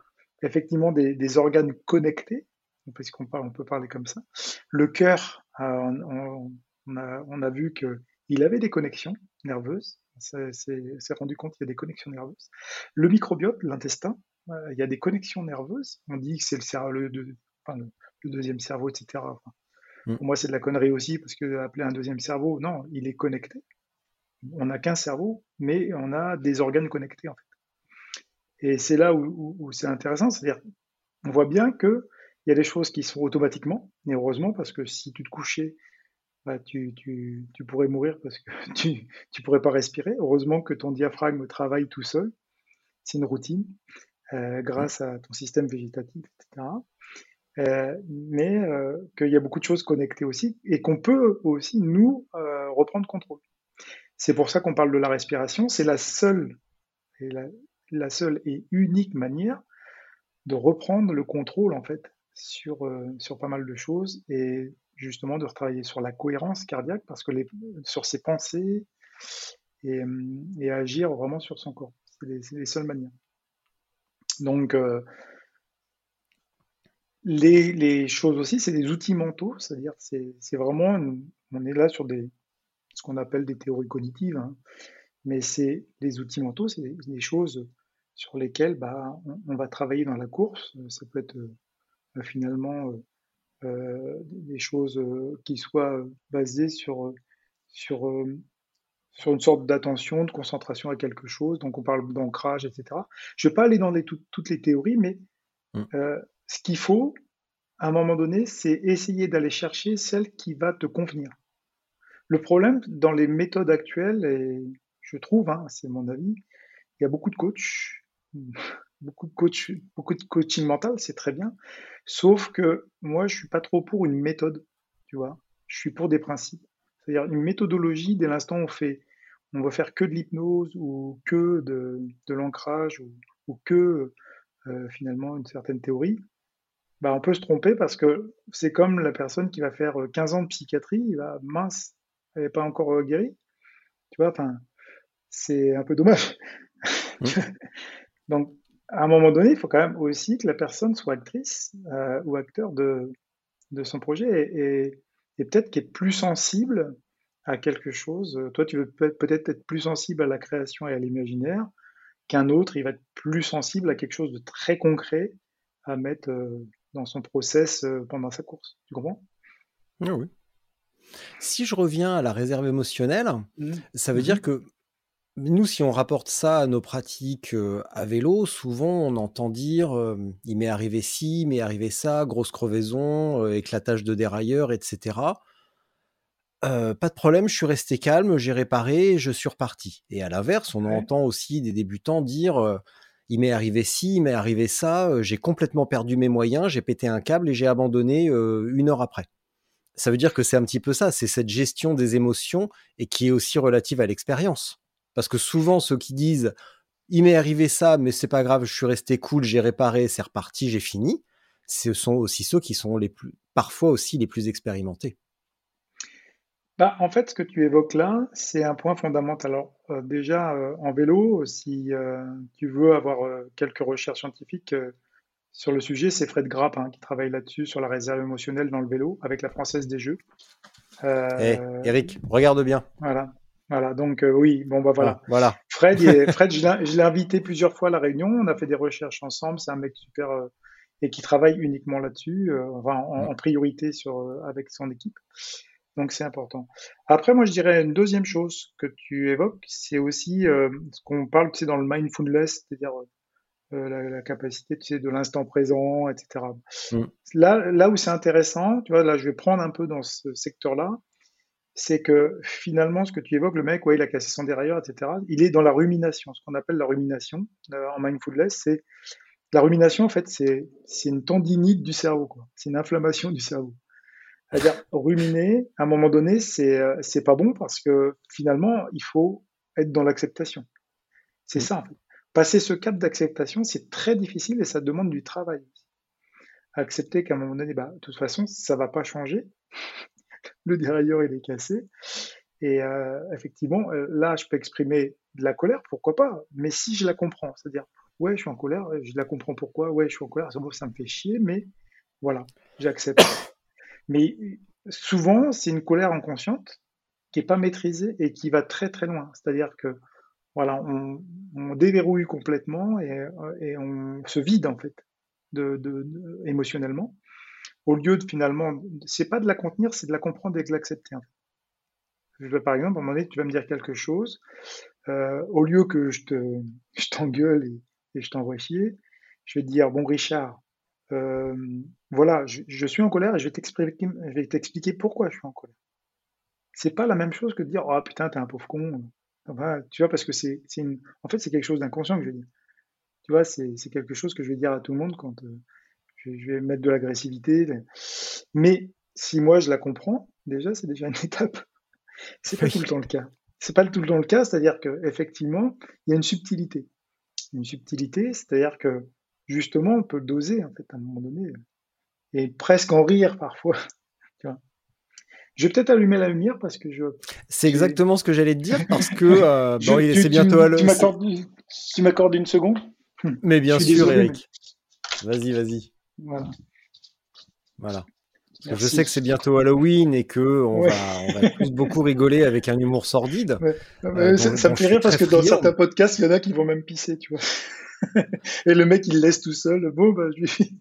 effectivement des, organes connectés, puisqu'on parle, on peut parler comme ça. Le cœur, euh, on, a, vu qu'il avait des connexions nerveuses s'est rendu compte qu'il y a des connexions nerveuses. Le microbiote, l'intestin, euh, il y a des connexions nerveuses. On dit que c'est le, le, le, deuxième cerveau, etc. Mm. Pour moi, c'est de la connerie aussi, parce que appeler un deuxième cerveau, non, il est connecté. On n'a qu'un cerveau, mais on a des organes connectés, en fait. Et c'est là où, où c'est intéressant, c'est-à-dire, on voit bien que il y a des choses qui sont automatiquement, et heureusement, parce que si tu te couchais bah, tu, tu, tu, pourrais mourir parce que tu ne pourrais pas respirer. Heureusement que ton diaphragme travaille tout seul. C'est une routine euh, grâce à ton système végétatif, etc. Euh, mais euh, qu'il y a beaucoup de choses connectées aussi et qu'on peut aussi, nous, euh, reprendre contrôle. C'est pour ça qu'on parle de la respiration. C'est la seule, et la, seule et unique manière de reprendre le contrôle, en fait, sur, euh, sur pas mal de choses et justement de retravailler sur la cohérence cardiaque parce que les, sur ses pensées et, agir vraiment sur son corps. C'est les, les, seules manières. Donc, les, les, choses aussi, c'est des outils mentaux, c'est-à-dire c'est, c'est vraiment, on est là sur des, ce qu'on appelle des théories cognitives, hein, mais c'est les outils mentaux, c'est des, choses sur lesquelles bah, on, on, va travailler dans la course. Ça peut être euh, finalement euh, euh, des choses qui soient basées sur, sur, sur une sorte d'attention, de concentration à quelque chose. Donc on parle d'ancrage, etc. Je ne vais pas aller dans les, toutes les théories, mais mmh. Ce qu'il faut, à un moment donné, c'est essayer d'aller chercher celle qui va te convenir. Le problème dans les méthodes actuelles, et je trouve, hein, c'est mon avis, il y a beaucoup de coachs, beaucoup de coach, beaucoup de coaching mental, c'est très bien. Sauf que moi, je suis pas trop pour une méthode, tu vois. Je suis pour des principes. C'est-à-dire une méthodologie, dès l'instant où on fait, on va faire que de l'hypnose ou que de, l'ancrage ou, ou, que euh, finalement une certaine théorie, bah, on peut se tromper parce que c'est comme la personne qui va faire 15 ans de psychiatrie, il va mince, elle n'est pas encore euh, guérie. Tu vois, enfin, c'est un peu dommage. Mmh. Donc, à un moment donné, il faut quand même aussi que la personne soit actrice euh, ou acteur de, de son projet et, et, peut-être qu'elle est plus sensible à quelque chose. Toi, tu veux peut-être être plus sensible à la création et à l'imaginaire qu'un autre, il va être plus sensible à quelque chose de très concret à mettre euh, dans son process euh, pendant sa course. Tu comprends? Oui, oui. Si je reviens à la réserve émotionnelle, mmh. ça veut mmh. dire que nous, si on rapporte ça à nos pratiques à vélo, souvent on entend dire il m'est arrivé ci, il m'est arrivé ça, grosse crevaison, éclatage de dérailleur, etc. pas de problème, je suis resté calme, j'ai réparé, je suis reparti. Et à l'inverse, on entend aussi des débutants dire il m'est arrivé ci, il m'est arrivé ça, j'ai complètement perdu mes moyens, j'ai pété un câble et j'ai abandonné une heure après. Ça veut dire que c'est un petit peu ça, c'est cette gestion des émotions et qui est aussi relative à l'expérience. Parce que souvent, ceux qui disent il m'est arrivé ça, mais c'est pas grave, je suis resté cool, j'ai réparé, c'est reparti, j'ai fini, ce sont aussi ceux qui sont les plus, parfois aussi les plus expérimentés. Bah, en fait, ce que tu évoques là, c'est un point fondamental. Alors, euh, déjà, euh, en vélo, si euh, tu veux avoir quelques recherches scientifiques sur le sujet, c'est Fred Grapp hein, qui travaille là-dessus, sur la réserve émotionnelle dans le vélo, avec la Française des Jeux. Eh, Eric, regarde bien. Voilà. Voilà, donc oui, bon bah voilà. Ah, voilà. Fred, Fred je l'ai invité plusieurs fois à la réunion, on a fait des recherches ensemble, c'est un mec super et qui travaille uniquement là-dessus, enfin, en, priorité sur avec son équipe. Donc c'est important. Après, moi je dirais une deuxième chose que tu évoques, c'est aussi ce qu'on parle, c'est dans le mindfulness, c'est-à-dire la, capacité tu sais, de l'instant présent, etc. Mm. Là, là où c'est intéressant, tu vois, là je vais prendre un peu dans ce secteur-là, c'est que finalement, ce que tu évoques, le mec, ouais, il a cassé son derrière, etc., il est dans la rumination, ce qu'on appelle la rumination en mindfulness, c'est la rumination, en fait, c'est une tendinite du cerveau, C'est une inflammation du cerveau. C'est-à-dire, ruminer, à un moment donné, c'est euh, c'est pas bon parce que finalement, il faut être dans l'acceptation. C'est ça, en fait. Passer ce cap d'acceptation, c'est très difficile et ça demande du travail. Accepter qu'à un moment donné, bah, de toute façon, ça va pas changer. Le dérailleur, il est cassé. Et euh, effectivement, euh, là, je peux exprimer de la colère, pourquoi pas. Mais si je la comprends, c'est-à-dire, ouais, je suis en colère, je la comprends pourquoi, ouais, je suis en colère, ça me fait chier, mais voilà, j'accepte. Mais souvent, c'est une colère inconsciente qui n'est pas maîtrisée et qui va très très loin. C'est-à-dire que voilà, on, déverrouille complètement et, on se vide en fait de, émotionnellement. Au lieu de finalement, c'est pas de la contenir, c'est de la comprendre et de l'accepter. Je vais par exemple, à un moment donné, tu vas me dire quelque chose, euh, au lieu que je te, je t'engueule et, et je t'envoie chier, je vais te dire bon Richard, euh, voilà, je, suis en colère et je vais t'expliquer, je vais t'expliquer pourquoi je suis en colère. C'est pas la même chose que de dire oh putain t'es un pauvre con. tu vois parce que c'est, une, en fait c'est quelque chose d'inconscient que je dire. Tu vois c'est, quelque chose que je vais dire à tout le monde quand euh, je, vais mettre de l'agressivité. Mais si moi je la comprends, déjà c'est déjà une étape. C'est pas tout le temps le cas. C'est pas tout le temps le cas, c'est-à-dire que effectivement il y a une subtilité. Une subtilité, c'est-à-dire que justement, on peut le doser, en fait, à un moment donné, et presque en rire parfois. Je vais peut-être allumer la lumière parce que je. C'est exactement ce que j'allais te dire parce que euh, bon, c'est bientôt à l'heure. Tu m'accordes une seconde? Mais bien sûr, Eric. Vas-y, vas-y. Voilà. Voilà. je sais que c'est bientôt Halloween et que on, va, tous beaucoup rigoler avec un humour sordide. Euh, ça, me fait rire parce que dans certains podcasts, il y en a qui vont même pisser, tu vois. et le mec, il laisse tout seul. Bon, bah, je lui.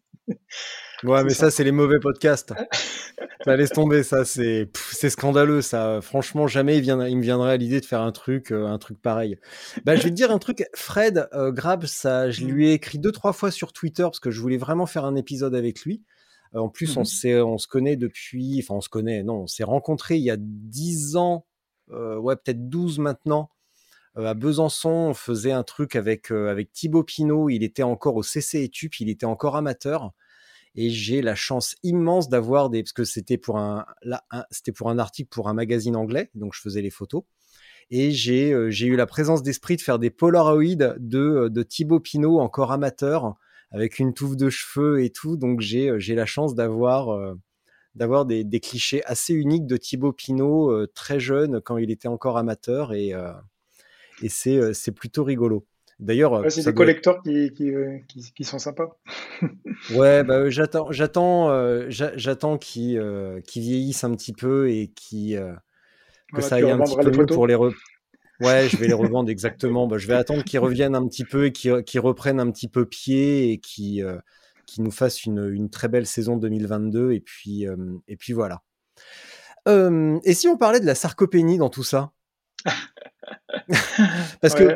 Ouais, mais ça, c'est les mauvais podcasts. ça laisse tomber, ça, c'est c'est scandaleux, ça. Franchement, jamais il, vient, il me viendrait à l'idée de faire un truc, euh, un truc pareil. Bah, je vais te dire un truc. Fred euh, Grab, ça, je lui ai écrit deux trois fois sur Twitter parce que je voulais vraiment faire un épisode avec lui. Euh, en plus, on mhm. s'est, on se connaît depuis, enfin, on se connaît. Non, on s'est rencontrés il y a 10 ans, ouais, peut-être 12 maintenant. Euh, à Besançon, on faisait un truc avec euh, avec Thibaut Pinot. Il était encore au CC Etup, il était encore amateur. Et j'ai la chance immense d'avoir des parce que c'était pour un, c'était pour un article pour un magazine anglais, donc je faisais les photos. Et j'ai euh, eu la présence d'esprit de faire des Polaroids de de Thibaut Pinot encore amateur avec une touffe de cheveux et tout. Donc j'ai la chance d'avoir d'avoir des, des, clichés assez uniques de Thibaut Pinot très jeune quand il était encore amateur et et c'est c'est plutôt rigolo. D'ailleurs, c'est des collecteurs qui, qui, qui, sont sympas. ouais, bah, j'attends, j'attends, j'attends qu'ils vieillissent un petit peu et qui que ça aille un petit peu mieux pour les re... Ouais, je vais les revendre exactement. Bah, je vais attendre qu'ils reviennent un petit peu et qu'ils reprennent un petit peu pied et qu'ils qui nous fassent une, une, très belle saison 2022. Et puis, et puis voilà. et si on parlait de la sarcopénie dans tout ça? parce que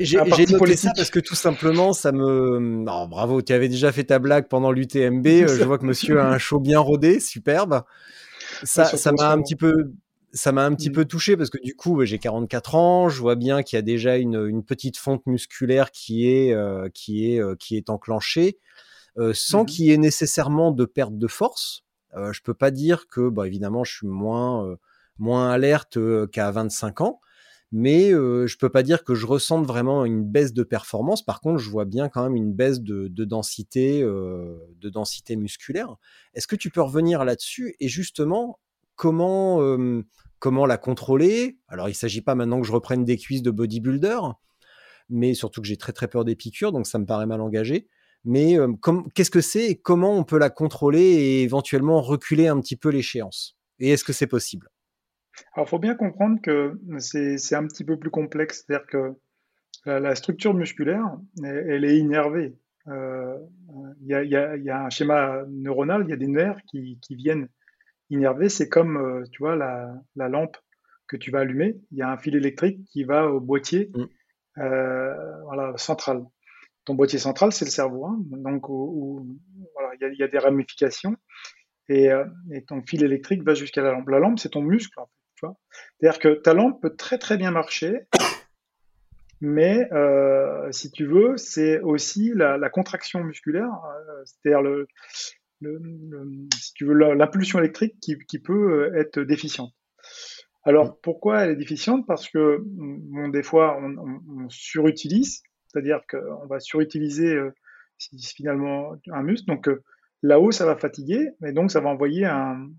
j'ai noté ça parce que tout simplement ça me non, bravo tu avais déjà fait ta blague pendant l'UTMB euh, je vois que monsieur a un show bien rodé superbe. Ça ça m'a un petit peu ça m'a un petit mm. peu touché parce que du coup j'ai 44 ans je vois bien qu'il y a déjà une, une, petite fonte musculaire qui est euh, qui est euh, qui est enclenchée sans mm-hmm. qu'il y ait nécessairement de perte de force. Je peux pas dire que bah évidemment je suis moins moins alerte qu'à 25 ans mais euh, je peux pas dire que je ressente vraiment une baisse de performance. Par contre, je vois bien quand même une baisse de, densité, de densité musculaire. Est-ce que tu peux revenir là-dessus et justement comment comment la contrôler? Alors, il s'agit pas maintenant que je reprenne des cuisses de bodybuilder, mais surtout que j'ai très très peur des piqûres, donc ça me paraît mal engagé. Mais qu'est-ce que c'est comment on peut la contrôler et éventuellement reculer un petit peu l'échéance? Et est-ce que c'est possible? Alors, il faut bien comprendre que c'est un petit peu plus complexe. C'est-à-dire que la, structure musculaire, elle, est innervée. Euh, il y, a, un schéma neuronal, il y a des nerfs qui, viennent innerver. C'est comme, euh, tu vois, la, lampe que tu vas allumer. Il y a un fil électrique qui va au boîtier mm. euh, central. ton boîtier central, c'est le cerveau. Hein. donc, il y, a des ramifications. Et, ton fil électrique va jusqu'à la lampe. La lampe, c'est ton muscle. C'est-à-dire que ta lampe peut très très bien marcher, mais si tu veux, c'est aussi la, contraction musculaire, c'est-à-dire le, si tu veux, l'impulsion électrique qui, qui, peut être déficiente. Alors, pourquoi elle est déficiente? Parce que bon, des fois, on, surutilise, c'est-à-dire qu'on va surutiliser euh, finalement un muscle. Donc, euh, là-haut, ça va fatiguer, et donc ça va envoyer un,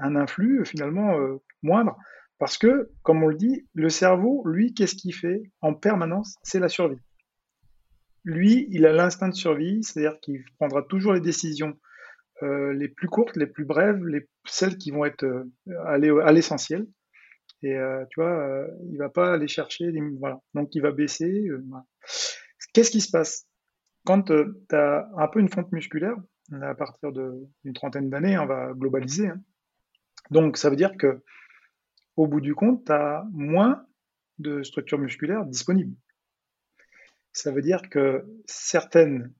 un influx finalement euh, moindre. Parce que, comme on le dit, le cerveau, lui, qu'est-ce qu'il fait en permanence? C'est la survie. Lui, il a l'instinct de survie, c'est-à-dire qu'il prendra toujours les décisions les plus courtes, les plus brèves, les, celles qui vont être aller à l'essentiel. Et euh, tu vois, euh, il va pas aller chercher, voilà. Donc il va baisser. Euh, Qu'est-ce qui se passe? Quand tu as un peu une fonte musculaire À partir d'une trentaine d'années, on va globaliser. Hein. Donc ça veut dire que au bout du compte, tu as moins de structures musculaires disponibles. Ça veut dire que certaines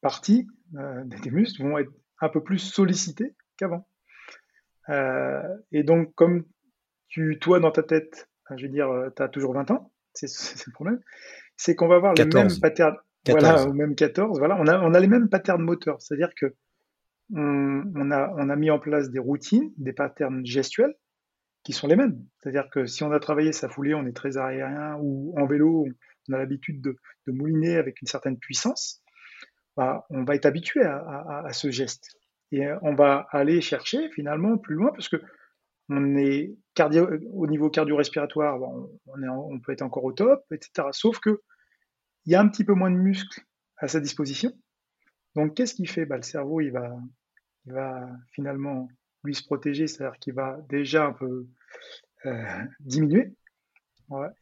parties des muscles vont être un peu plus sollicitées qu'avant. et donc, comme tu, toi, dans ta tête, je veux dire, euh, tu as toujours 20 ans, c'est le problème, c'est qu'on va avoir les mêmes patterns. Voilà, ou même 14, voilà, on a, on a les mêmes patterns moteurs, c'est-à-dire que on, a, on a mis en place des routines, des patterns gestuels qui sont les mêmes. C'est-à-dire que si on a travaillé sa foulée, on est très aérien, ou en vélo, on a l'habitude de, mouliner avec une certaine puissance, bah, on va être habitué à, ce geste. Et on va aller chercher finalement plus loin, parce que on est cardio, au niveau cardio-respiratoire, on, on, peut être encore au top, etc. Sauf que il y a un petit peu moins de muscles à sa disposition. Donc, qu'est-ce qu'il fait bah, Le cerveau, il va finalement lui se protéger, c'est-à-dire qu'il va déjà un peu euh, diminuer.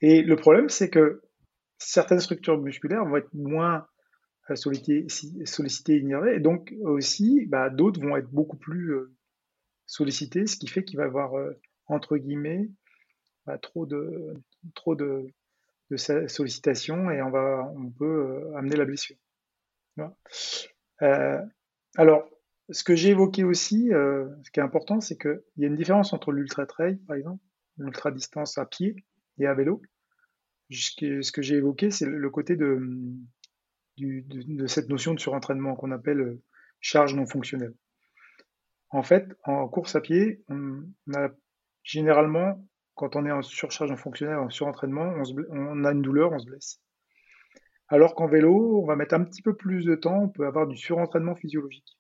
Et le problème, c'est que certaines structures musculaires vont être moins euh, sollicitées, sollicitées et donc aussi, bah, d'autres vont être beaucoup plus euh, sollicité, ce qui fait qu'il va avoir, euh, entre guillemets, bah, trop de, trop de, de sollicitations et on, va, on peut amener la blessure. Euh, alors, ce que j'ai évoqué aussi, ce qui est important, c'est qu'il y a une différence entre l'ultra trail, par exemple, l'ultra distance à pied et à vélo. Ce que j'ai évoqué, c'est le côté de, cette notion de surentraînement qu'on appelle charge non fonctionnelle. En fait, en course à pied, on a généralement, quand on est en surcharge en fonctionnel, en surentraînement, on, a une douleur, on se blesse. Alors qu'en vélo, on va mettre un petit peu plus de temps, on peut avoir du surentraînement physiologique.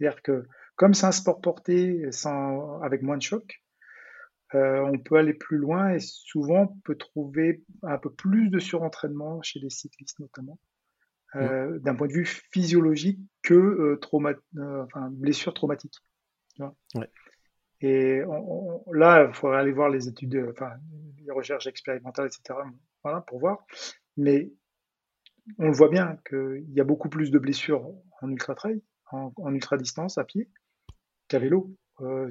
C'est-à-dire que comme c'est un sport porté sans, avec moins de choc, euh, on peut aller plus loin et souvent on peut trouver un peu plus de surentraînement chez les cyclistes notamment. Euh, d'un point de vue physiologique que euh, trauma, euh, enfin, blessure traumatique. Et là, il faudrait aller voir les études, enfin, les recherches expérimentales, etc., voilà, pour voir. Mais on le voit bien qu'il y a beaucoup plus de blessures en ultra-trail, en, ultra-distance, à pied, qu'à vélo,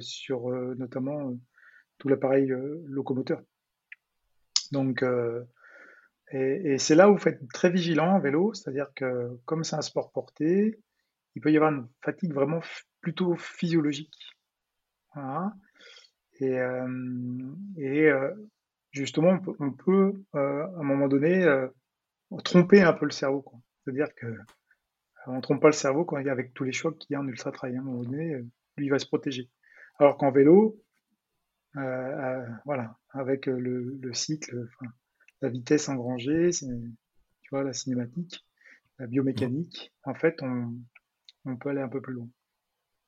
sur notamment tout l'appareil locomoteur. Donc, et, c'est là où vous faites très vigilant en vélo, c'est-à-dire que comme c'est un sport porté, il peut y avoir une fatigue vraiment plutôt physiologique. Et, euh, euh, justement, on peut, euh, à un moment donné tromper un peu le cerveau. C'est-à-dire que on trompe pas le cerveau quand il y a avec tous les chocs qu'il y a en ultra trail. À un moment donné, lui il va se protéger. Alors qu'en vélo, voilà, avec le, le cycle, la vitesse engrangée, tu vois, la cinématique, la biomécanique. En fait, on, on peut aller un peu plus loin.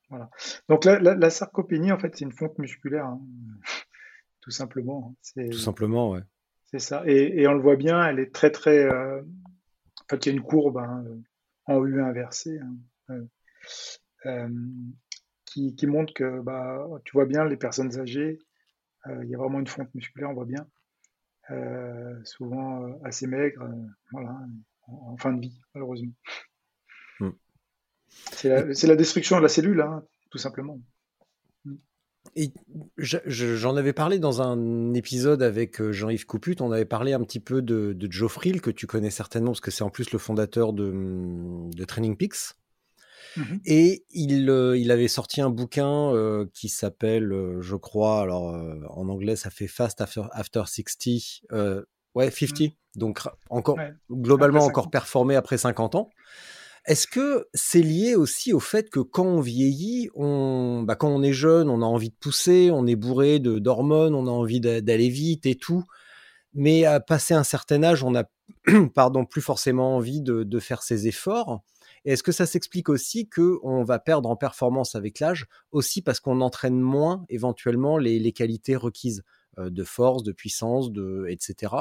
Voilà. Donc la, la, sarcopénie, en fait, c'est une fonte musculaire, hein. tout simplement. Hein. Tout simplement, ouais. C'est ça. Et, et, on le voit bien, elle est très très. Euh... En fait, il y a une courbe hein, en U inversée euh, euh, qui, qui, montre que, bah, tu vois bien, les personnes âgées, euh, il y a vraiment une fonte musculaire, on voit bien. Souvent assez maigre, voilà, en, fin de vie, malheureusement. Hmm. C'est la, destruction de la cellule, hein, tout simplement. J'en avais parlé dans un épisode avec euh, Jean-Yves Couput. On avait parlé un petit peu de, de Joe Frill, que tu connais certainement, parce que c'est en plus le fondateur de, de Training Peaks. Mmh Et il, euh, il, avait sorti un bouquin euh, qui s'appelle, je crois, alors en anglais ça fait Fast After, after 60, ouais, 50, mmh. donc encore, globalement encore performé après 50 ans. Est-ce que c'est lié aussi au fait que quand on vieillit, bah, quand on est jeune, on a envie de pousser, on est bourré de d'hormones, on a envie d'aller vite et tout, mais à passer un certain âge, on n'a pardon plus forcément envie de, faire ces efforts. Est-ce que ça s'explique aussi que on va perdre en performance avec l'âge, aussi parce qu'on entraîne moins éventuellement les, les qualités requises euh, de force, de puissance, de etc.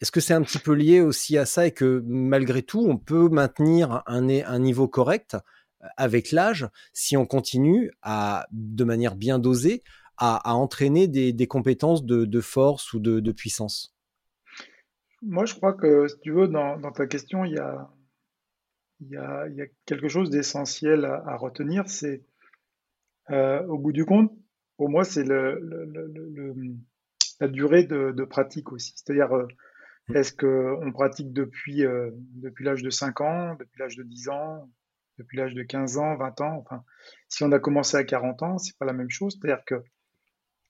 Est-ce que c'est un petit peu lié aussi à ça et que malgré tout, on peut maintenir un, niveau correct euh, avec l'âge si on continue à, de manière bien dosée, à, entraîner des, compétences de, force ou de, puissance? Moi, je crois que, si tu veux, dans, ta question, il y a, quelque chose d'essentiel à, retenir. C'est, euh, au bout du compte, pour moi, c'est la durée de, pratique aussi. C'est-à-dire, euh. Est-ce qu'on pratique depuis, euh, depuis l'âge de 5 ans, depuis l'âge de 10 ans, depuis l'âge de 15 ans, 20 ans Enfin, si on a commencé à 40 ans, c'est pas la même chose. C'est-à-dire que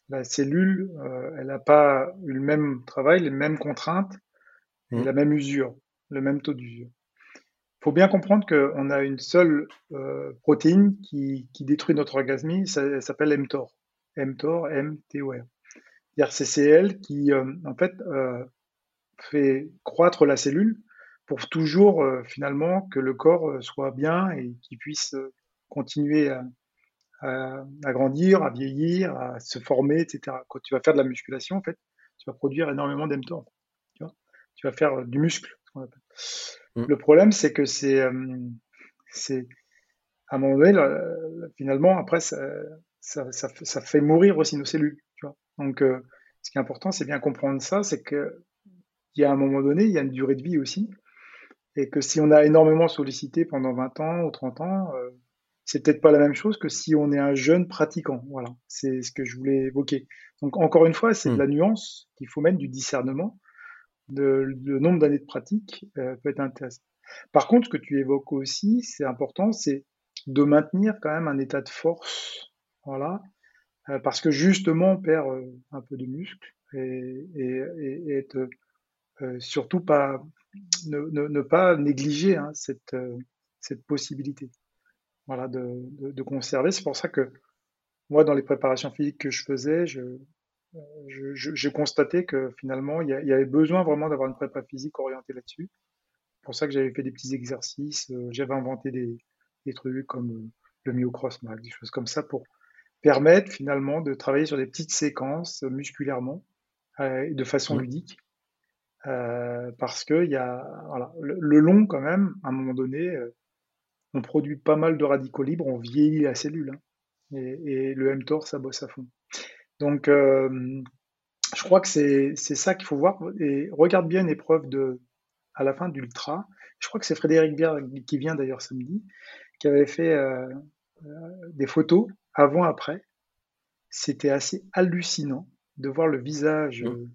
la cellule, euh, elle n'a pas eu le même travail, les mêmes contraintes, et mmh. la même usure, le même taux d'usure. Il faut bien comprendre qu'on a une seule euh, protéine qui, qui, détruit notre orgasmie, ça, elle s'appelle mTOR. mTOR, M-T-O-R. C'est elle qui, en fait, fait croître la cellule pour toujours euh, finalement que le corps euh, soit bien et qu'il puisse euh, continuer à, grandir, à vieillir, à se former, etc. Quand tu vas faire de la musculation, en fait, tu vas produire énormément d'mTOR. Tu, tu vas faire du muscle. Mmh. Le problème, c'est que c'est, c'est à un moment donné, finalement, après, ça, ça, fait mourir aussi nos cellules. Tu vois Donc, ce qui est important, c'est bien comprendre ça, c'est que il y a un moment donné, il y a une durée de vie aussi. Et que si on a énormément sollicité pendant 20 ans ou 30 ans, euh, c'est peut-être pas la même chose que si on est un jeune pratiquant. Voilà, c'est ce que je voulais évoquer. Donc encore une fois, c'est de hmm. la nuance qu'il faut mettre du discernement. De, le nombre d'années de pratique euh, peut être intéressant. Par contre, ce que tu évoques aussi, c'est important, c'est de maintenir quand même un état de force. Voilà, euh, parce que justement, on perd un peu de muscle et, et, et être euh, surtout pas ne, pas négliger hein, cette, euh, cette possibilité voilà, de, conserver. C'est pour ça que moi, dans les préparations physiques que je faisais, je, je, constatais que finalement, il y, avait besoin vraiment d'avoir une prépa physique orientée là-dessus. C'est pour ça que j'avais fait des petits exercices, euh, j'avais inventé des, trucs comme le myocross des choses comme ça pour permettre finalement de travailler sur des petites séquences musculairement et de façon mmh. ludique euh, parce que y a, voilà, le, long, quand même, à un moment donné, euh, on produit pas mal de radicaux libres, on vieillit la cellule. Hein, et, le mTOR, ça bosse à fond. Donc, euh, je crois que c'est ça qu'il faut voir. Et regarde bien une épreuve de, à la fin d'Ultra. Je crois que c'est Frédéric Bière qui vient d'ailleurs samedi, qui avait fait des photos avant-après. C'était assez hallucinant de voir le visage mmh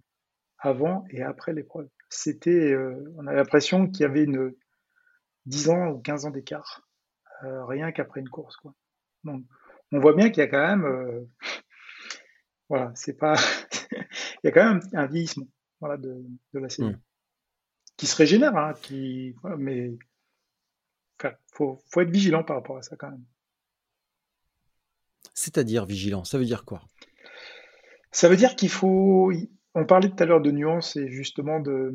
avant et après l'épreuve. C'était, euh, on a l'impression qu'il y avait une 10 ans ou 15 ans d'écart, euh, rien qu'après une course. Quoi. Donc, on voit bien qu'il y a quand même, euh, voilà, c'est pas, il y a quand même un, vieillissement, voilà, de, la série mmh. qui se régénère, hein, qui, mais faut, faut être vigilant par rapport à ça quand même. C'est-à-dire vigilant, ça veut dire quoi? Ça veut dire qu'il faut, on parlait tout à l'heure de nuances et justement de,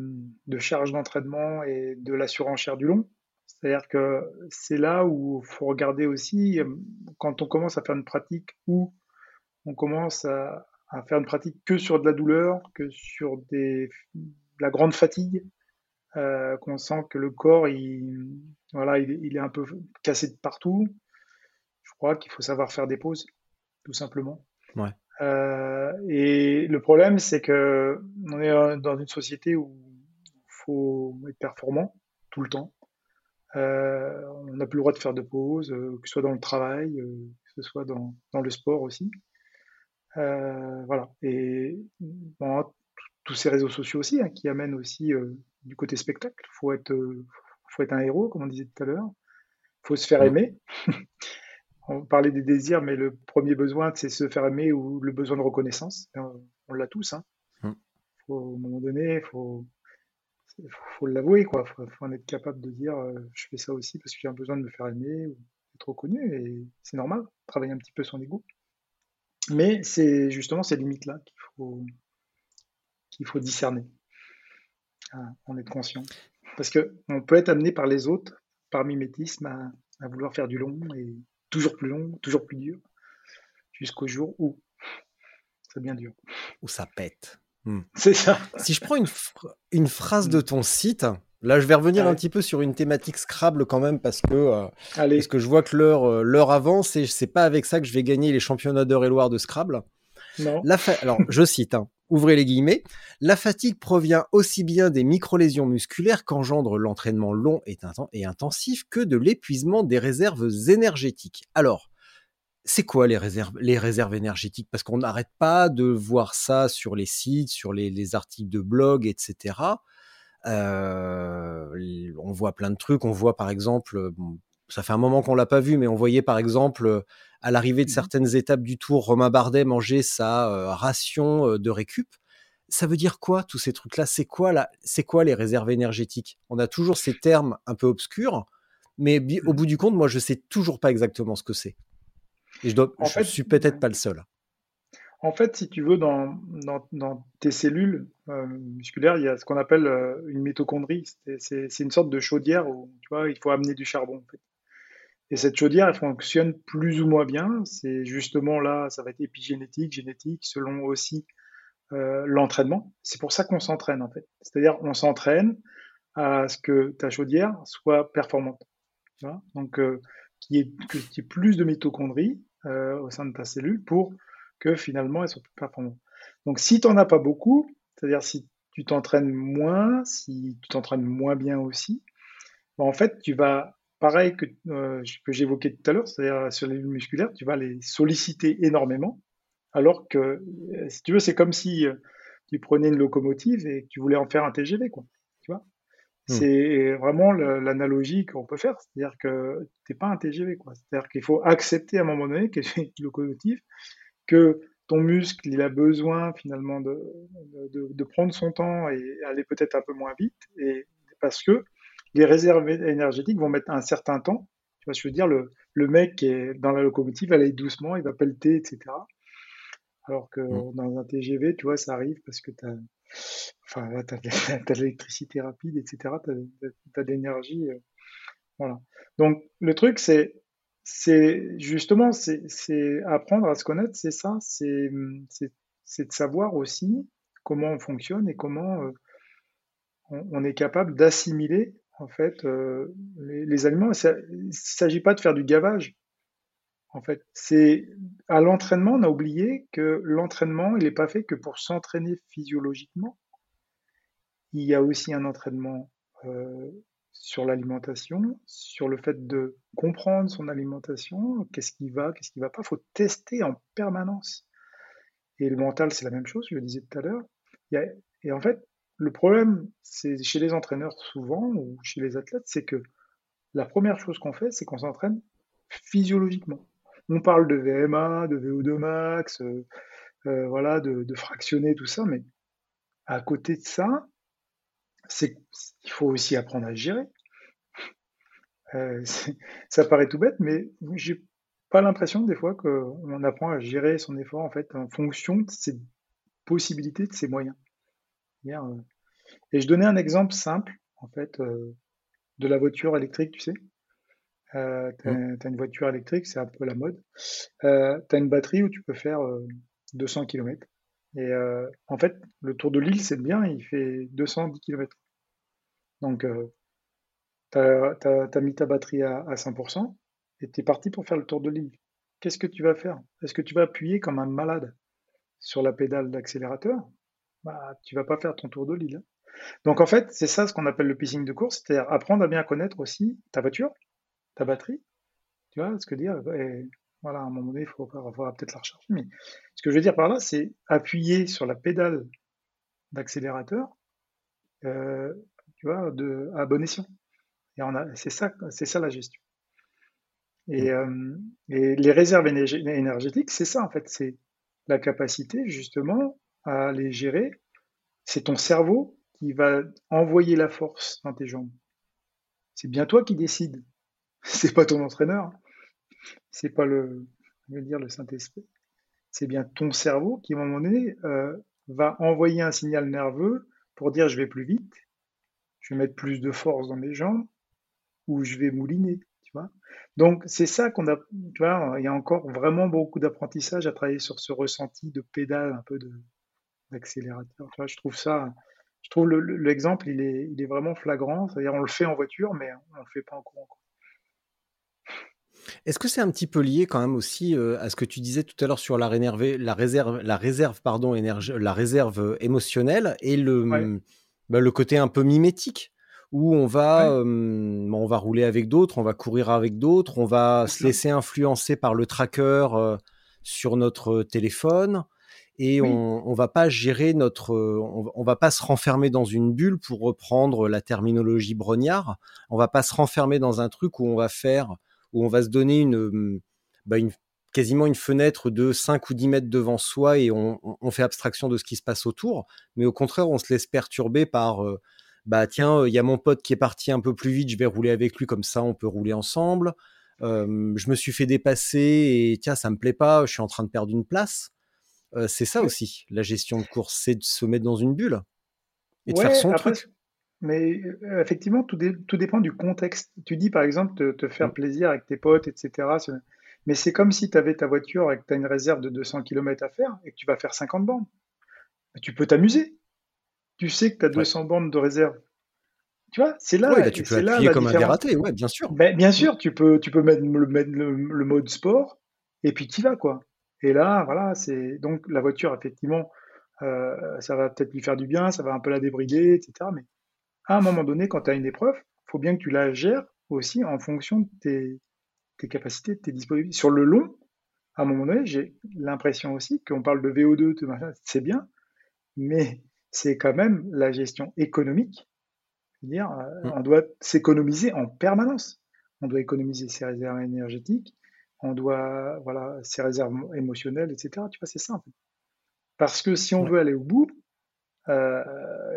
charge d'entraînement et de la surenchère du long. C'est-à-dire que c'est là où il faut regarder aussi, quand on commence à faire une pratique où on commence à, faire une pratique que sur de la douleur, que sur de la grande fatigue, euh, qu'on sent que le corps, il, voilà, il, est un peu cassé de partout. Je crois qu'il faut savoir faire des pauses, tout simplement. Ouais. Euh, et le problème, c'est que on est dans une société où il faut être performant tout le temps. Euh, on n'a plus le droit de faire de pause, euh, que ce soit dans le travail, que ce soit dans, dans le sport aussi. voilà. Et tous ces réseaux sociaux aussi, hein, qui amènent aussi du côté spectacle. Il faut être, faut être un héros, comme on disait tout à l'heure. Il faut se faire aimer. On parlait des désirs, mais le premier besoin, c'est se faire aimer ou le besoin de reconnaissance. On, l'a tous. Hein. Mm. Faut, à un moment donné, il faut, faut, l'avouer. Il faut, faut, en être capable de dire euh, je fais ça aussi parce que j'ai un besoin de me faire aimer ou d'être reconnu. Et c'est normal, travailler un petit peu son ego. Mais c'est justement ces limites-là qu'il faut, qu'il faut discerner, en être conscient. Parce qu'on peut être amené par les autres, par mimétisme, à, à vouloir faire du long et toujours plus long, toujours plus dur, jusqu'au jour où ça devient dur. Où ça pète. Hmm. C'est ça. Si je prends une, une phrase de ton site, là je vais revenir un petit peu sur une thématique Scrabble quand même parce que, euh, parce que je vois que l'heure, euh, l'heure avance et c'est pas avec ça que je vais gagner les championnats d'heure et loire de Scrabble. Non. Alors je cite, hein, ouvrez les guillemets, la fatigue provient aussi bien des micro-lésions musculaires qu'engendre l'entraînement long et intensif que de l'épuisement des réserves énergétiques. Alors, c'est quoi les réserves, énergétiques? Parce qu'on n'arrête pas de voir ça sur les sites, sur les, articles de blog, etc. Euh, on voit plein de trucs. On voit par exemple, ça fait un moment qu'on l'a pas vu, mais on voyait par exemple à l'arrivée de mmh certaines étapes du tour, Romain Bardet manger sa euh, ration euh, de récup. Ça veut dire quoi tous ces trucs-là? C'est quoi C'est quoi les réserves énergétiques? On a toujours ces termes un peu obscurs, mais au mmh. bout du compte, moi je sais toujours pas exactement ce que c'est. Et je, dois, je suis peut-être pas le seul. En fait, si tu veux, dans, dans, tes cellules euh, musculaires, il y a ce qu'on appelle euh, une mitochondrie. C'est une sorte de chaudière où tu vois, il faut amener du charbon. Et cette chaudière, elle fonctionne plus ou moins bien. C'est justement là, ça va être épigénétique, génétique, selon aussi euh, l'entraînement. C'est pour ça qu'on s'entraîne en fait. C'est-à-dire, on s'entraîne à ce que ta chaudière soit performante. Donc, qu'il y, ait plus de mitochondries euh, au sein de ta cellule pour que finalement elle soit plus performante. Donc si tu n'en as pas beaucoup, c'est-à-dire si tu t'entraînes moins, si tu t'entraînes moins bien aussi, ben, en fait tu vas, pareil que, euh, que j'évoquais tout à l'heure, c'est-à-dire sur les cellules musculaires, tu vas les solliciter énormément, alors que euh, si tu veux, c'est comme si tu prenais une locomotive et que tu voulais en faire un TGV, quoi. Tu vois Hmm. C'est vraiment l'analogie qu'on peut faire, c'est-à-dire que tu n'es pas un TGV, quoi. C'est-à-dire qu'il faut accepter à un moment donné que tu locomotive, que ton muscle, il a besoin finalement de, de, prendre son temps et aller peut-être un peu moins vite, et parce que les réserves énergétiques vont mettre un certain temps. Tu vois, je veux dire, le, le mec qui est dans la locomotive, il va aller doucement, il va pelleter, etc. Alors que hmm. dans un TGV, tu vois, ça arrive parce que tu as Enfin, là, as, de l'électricité rapide, etc. Tu as, de l'énergie. Euh, voilà. Donc, le truc, c'est c'est justement c'est apprendre à se connaître, c'est ça, c'est de savoir aussi comment on fonctionne et comment euh, on, est capable d'assimiler en fait euh, les, aliments. Il ne s'agit pas de faire du gavage. En fait, c'est à l'entraînement, on a oublié que l'entraînement, il n'est pas fait que pour s'entraîner physiologiquement. Il y a aussi un entraînement euh, sur l'alimentation, sur le fait de comprendre son alimentation, qu'est-ce qui va, qu'est-ce qui va pas. Il faut tester en permanence. Et le mental, c'est la même chose, je le disais tout à l'heure. Et en fait, le problème, c'est chez les entraîneurs souvent, ou chez les athlètes, c'est que la première chose qu'on fait, c'est qu'on s'entraîne physiologiquement on parle de VMA, de VO2 max, euh, euh, voilà, de, fractionner tout ça, mais à côté de ça, il faut aussi apprendre à gérer. Euh, ça paraît tout bête, mais j'ai pas l'impression des fois qu'on apprend à gérer son effort en fait en fonction de ses possibilités, de ses moyens. Et je donnais un exemple simple en fait de la voiture électrique, tu sais. Euh, tu as, une voiture électrique, c'est un peu la mode. Euh, tu as une batterie où tu peux faire 200 euh, km. Et euh, en fait, le tour de l'île, c'est bien, il fait 210 km. Donc, tu as, mis ta batterie à, 100% et tu es parti pour faire le tour de l'île. Qu'est-ce que tu vas faire? Est-ce que tu vas appuyer comme un malade sur la pédale d'accélérateur? Bah, Tu vas pas faire ton tour de l'île. Hein. Donc en fait, c'est ça ce qu'on appelle le pacing de course, c'est-à-dire apprendre à bien connaître aussi ta voiture, ta batterie. Tu vois ce que dire? Voilà, à un moment donné, il faudra, peut-être la recharger. Mais ce que je veux dire par là, c'est appuyer sur la pédale d'accélérateur, euh, tu vois, de, à bon escient. Et c'est ça, c'est ça la gestion. Et, mmh. euh, et les réserves énergétiques, c'est ça en fait, c'est la capacité justement à les gérer. C'est ton cerveau qui va envoyer la force dans tes jambes. C'est bien toi qui décides. C'est pas ton entraîneur. C'est pas le, dire le Saint-Esprit. C'est bien ton cerveau qui, à un moment donné, euh, va envoyer un signal nerveux pour dire je vais plus vite, je vais mettre plus de force dans mes jambes, ou je vais mouliner, tu vois. Donc c'est ça qu'on a, tu vois, il y a encore vraiment beaucoup d'apprentissage à travailler sur ce ressenti de pédale, un peu d'accélérateur. Je trouve ça, je trouve l'exemple, il est, il est vraiment flagrant. C'est-à-dire, on le fait en voiture, mais on ne le fait pas en courant. Est-ce que c'est un petit peu lié quand même aussi euh, à ce que tu disais tout à l'heure sur la, la réserve, la réserve, pardon, énergie, la réserve émotionnelle et le, bah, le côté un peu mimétique où on va, on va rouler avec d'autres, on va courir avec d'autres, on va se laisser influencer par le tracker euh, sur notre téléphone et on, on va pas gérer notre, on, va pas se renfermer dans une bulle pour reprendre la terminologie brognard. On va pas se renfermer dans un truc où on va faire, où on va se donner une, bah une quasiment une fenêtre de 5 ou 10 mètres devant soi et on, on, fait abstraction de ce qui se passe autour. Mais au contraire, on se laisse perturber par euh, bah tiens, il y a mon pote qui est parti un peu plus vite, je vais rouler avec lui comme ça, on peut rouler ensemble. je me suis fait dépasser et tiens, ça me plaît pas, je suis en train de perdre une place. C'est ça aussi, la gestion de course, c'est de se mettre dans une bulle et de faire son truc. Mais effectivement, tout, tout, dépend du contexte. Tu dis par exemple te, te faire mmh. plaisir avec tes potes, etc. Mais c'est comme si tu avais ta voiture et que tu as une réserve de 200 km à faire et que tu vas faire 50 bandes. Tu peux t'amuser tu sais que tu as 200 bandes de réserve. Tu vois, c'est là. Ouais, tu peux appuyer comme un dératé, ouais, bien sûr. Ben, bien sûr, tu peux, tu peux mettre, le, mettre le, mode sport et puis tu vas, quoi. Et là, voilà, c'est donc la voiture, effectivement, euh, ça va peut-être lui faire du bien, ça va un peu la débrider, etc. Mais à un moment donné, quand tu as une épreuve, il faut bien que tu la gères aussi en fonction de tes, tes capacités, de tes disponibilités. Sur le long, à un moment donné, j'ai l'impression aussi qu'on parle de VO2, c'est bien, mais c'est quand même la gestion économique. dire euh, mmh. on doit s'économiser en permanence. On doit économiser ses réserves énergétiques, on doit, voilà, ses réserves émotionnelles, etc. Tu vois, c'est fait. Parce que si on veut aller au bout, euh,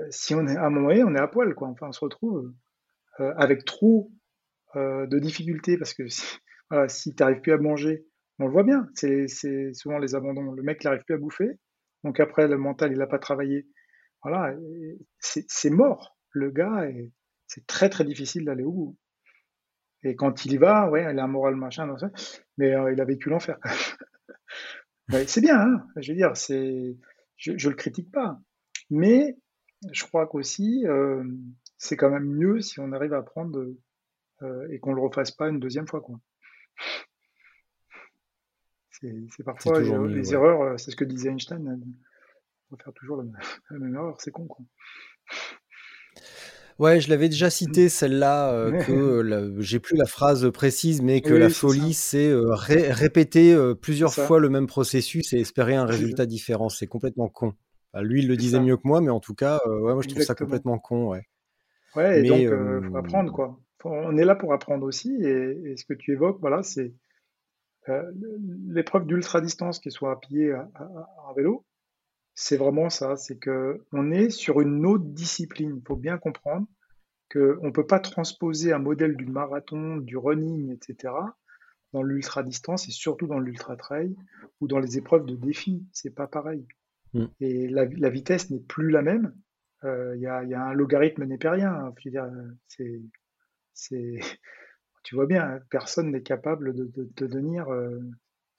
si on est à un moment donné, on est à poil, quoi. Enfin, on se retrouve euh, avec trop de difficultés parce que si, voilà, si tu n'arrives plus à manger, on le voit bien, c'est souvent les abandons. Le mec n'arrive plus à bouffer, donc après, le mental, il n'a pas travaillé voilà, c'est mort. Le gars, c'est très très difficile d'aller au bout. Et quand il y va, ouais, il a un moral machin, mais euh, il a vécu l'enfer. c'est bien, hein, je veux dire, c'est, je, ne le critique pas, mais je crois qu'aussi, euh, c'est quand même mieux si on arrive à apprendre euh, et qu'on le refasse pas une deuxième fois, quoi. C'est parfois les erreurs, c'est ce que disait Einstein faire toujours la, même erreur, c'est con quoi. Ouais, je l'avais déjà cité celle-là, euh, que j'ai plus la phrase précise, mais que la folie, c'est euh, répéter euh, plusieurs fois le même processus et espérer un résultat différent. C'est complètement con. lui, il le disait mieux que moi, mais en tout cas, ouais, moi je trouve ça complètement con. Ouais, ouais et donc, il faut apprendre quoi. on est là pour apprendre aussi, et, ce que tu évoques, voilà, c'est l'épreuve d'ultra distance, qui soit à pied, à, à vélo c'est vraiment ça, c'est que on est sur une autre discipline. Il faut bien comprendre qu'on ne peut pas transposer un modèle du marathon, du running, etc., dans l'ultra distance et surtout dans l'ultra trail ou dans les épreuves de défi. C'est pas pareil. Mm. Et la, vitesse n'est plus la même. Euh, il y, a, un logarithme népérien. c'est, c'est, tu vois bien, personne n'est capable de, de, de tenir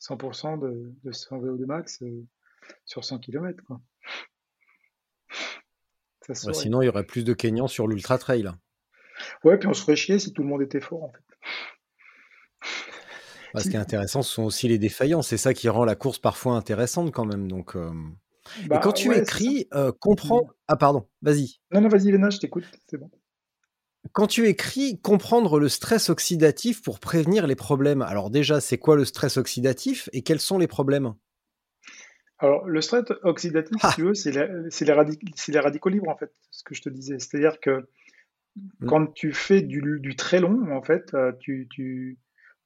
100% euh, de, de son VO2 max euh, sur 100 km. Quoi. sinon, il y aurait plus de Kenyans sur l'Ultra Trail. Ouais, puis on se ferait chier si tout le monde était fort, en fait. Bah, ce qui est intéressant, ce sont aussi les défaillants. C'est ça qui rend la course parfois intéressante quand même. Donc, euh. Et bah, quand tu écris, euh, comprends. Ah, pardon, vas-y. Non, non, vas-y, Léna, je t'écoute. C'est bon. quand tu écris comprendre le stress oxydatif pour prévenir les problèmes, alors déjà, c'est quoi le stress oxydatif et quels sont les problèmes? Alors, le stress oxydatif, si ah! tu veux, c'est les, radicaux libres, en fait, ce que je te disais. C'est-à-dire que mmh. quand tu fais du, très long, en fait, euh, tu, tu,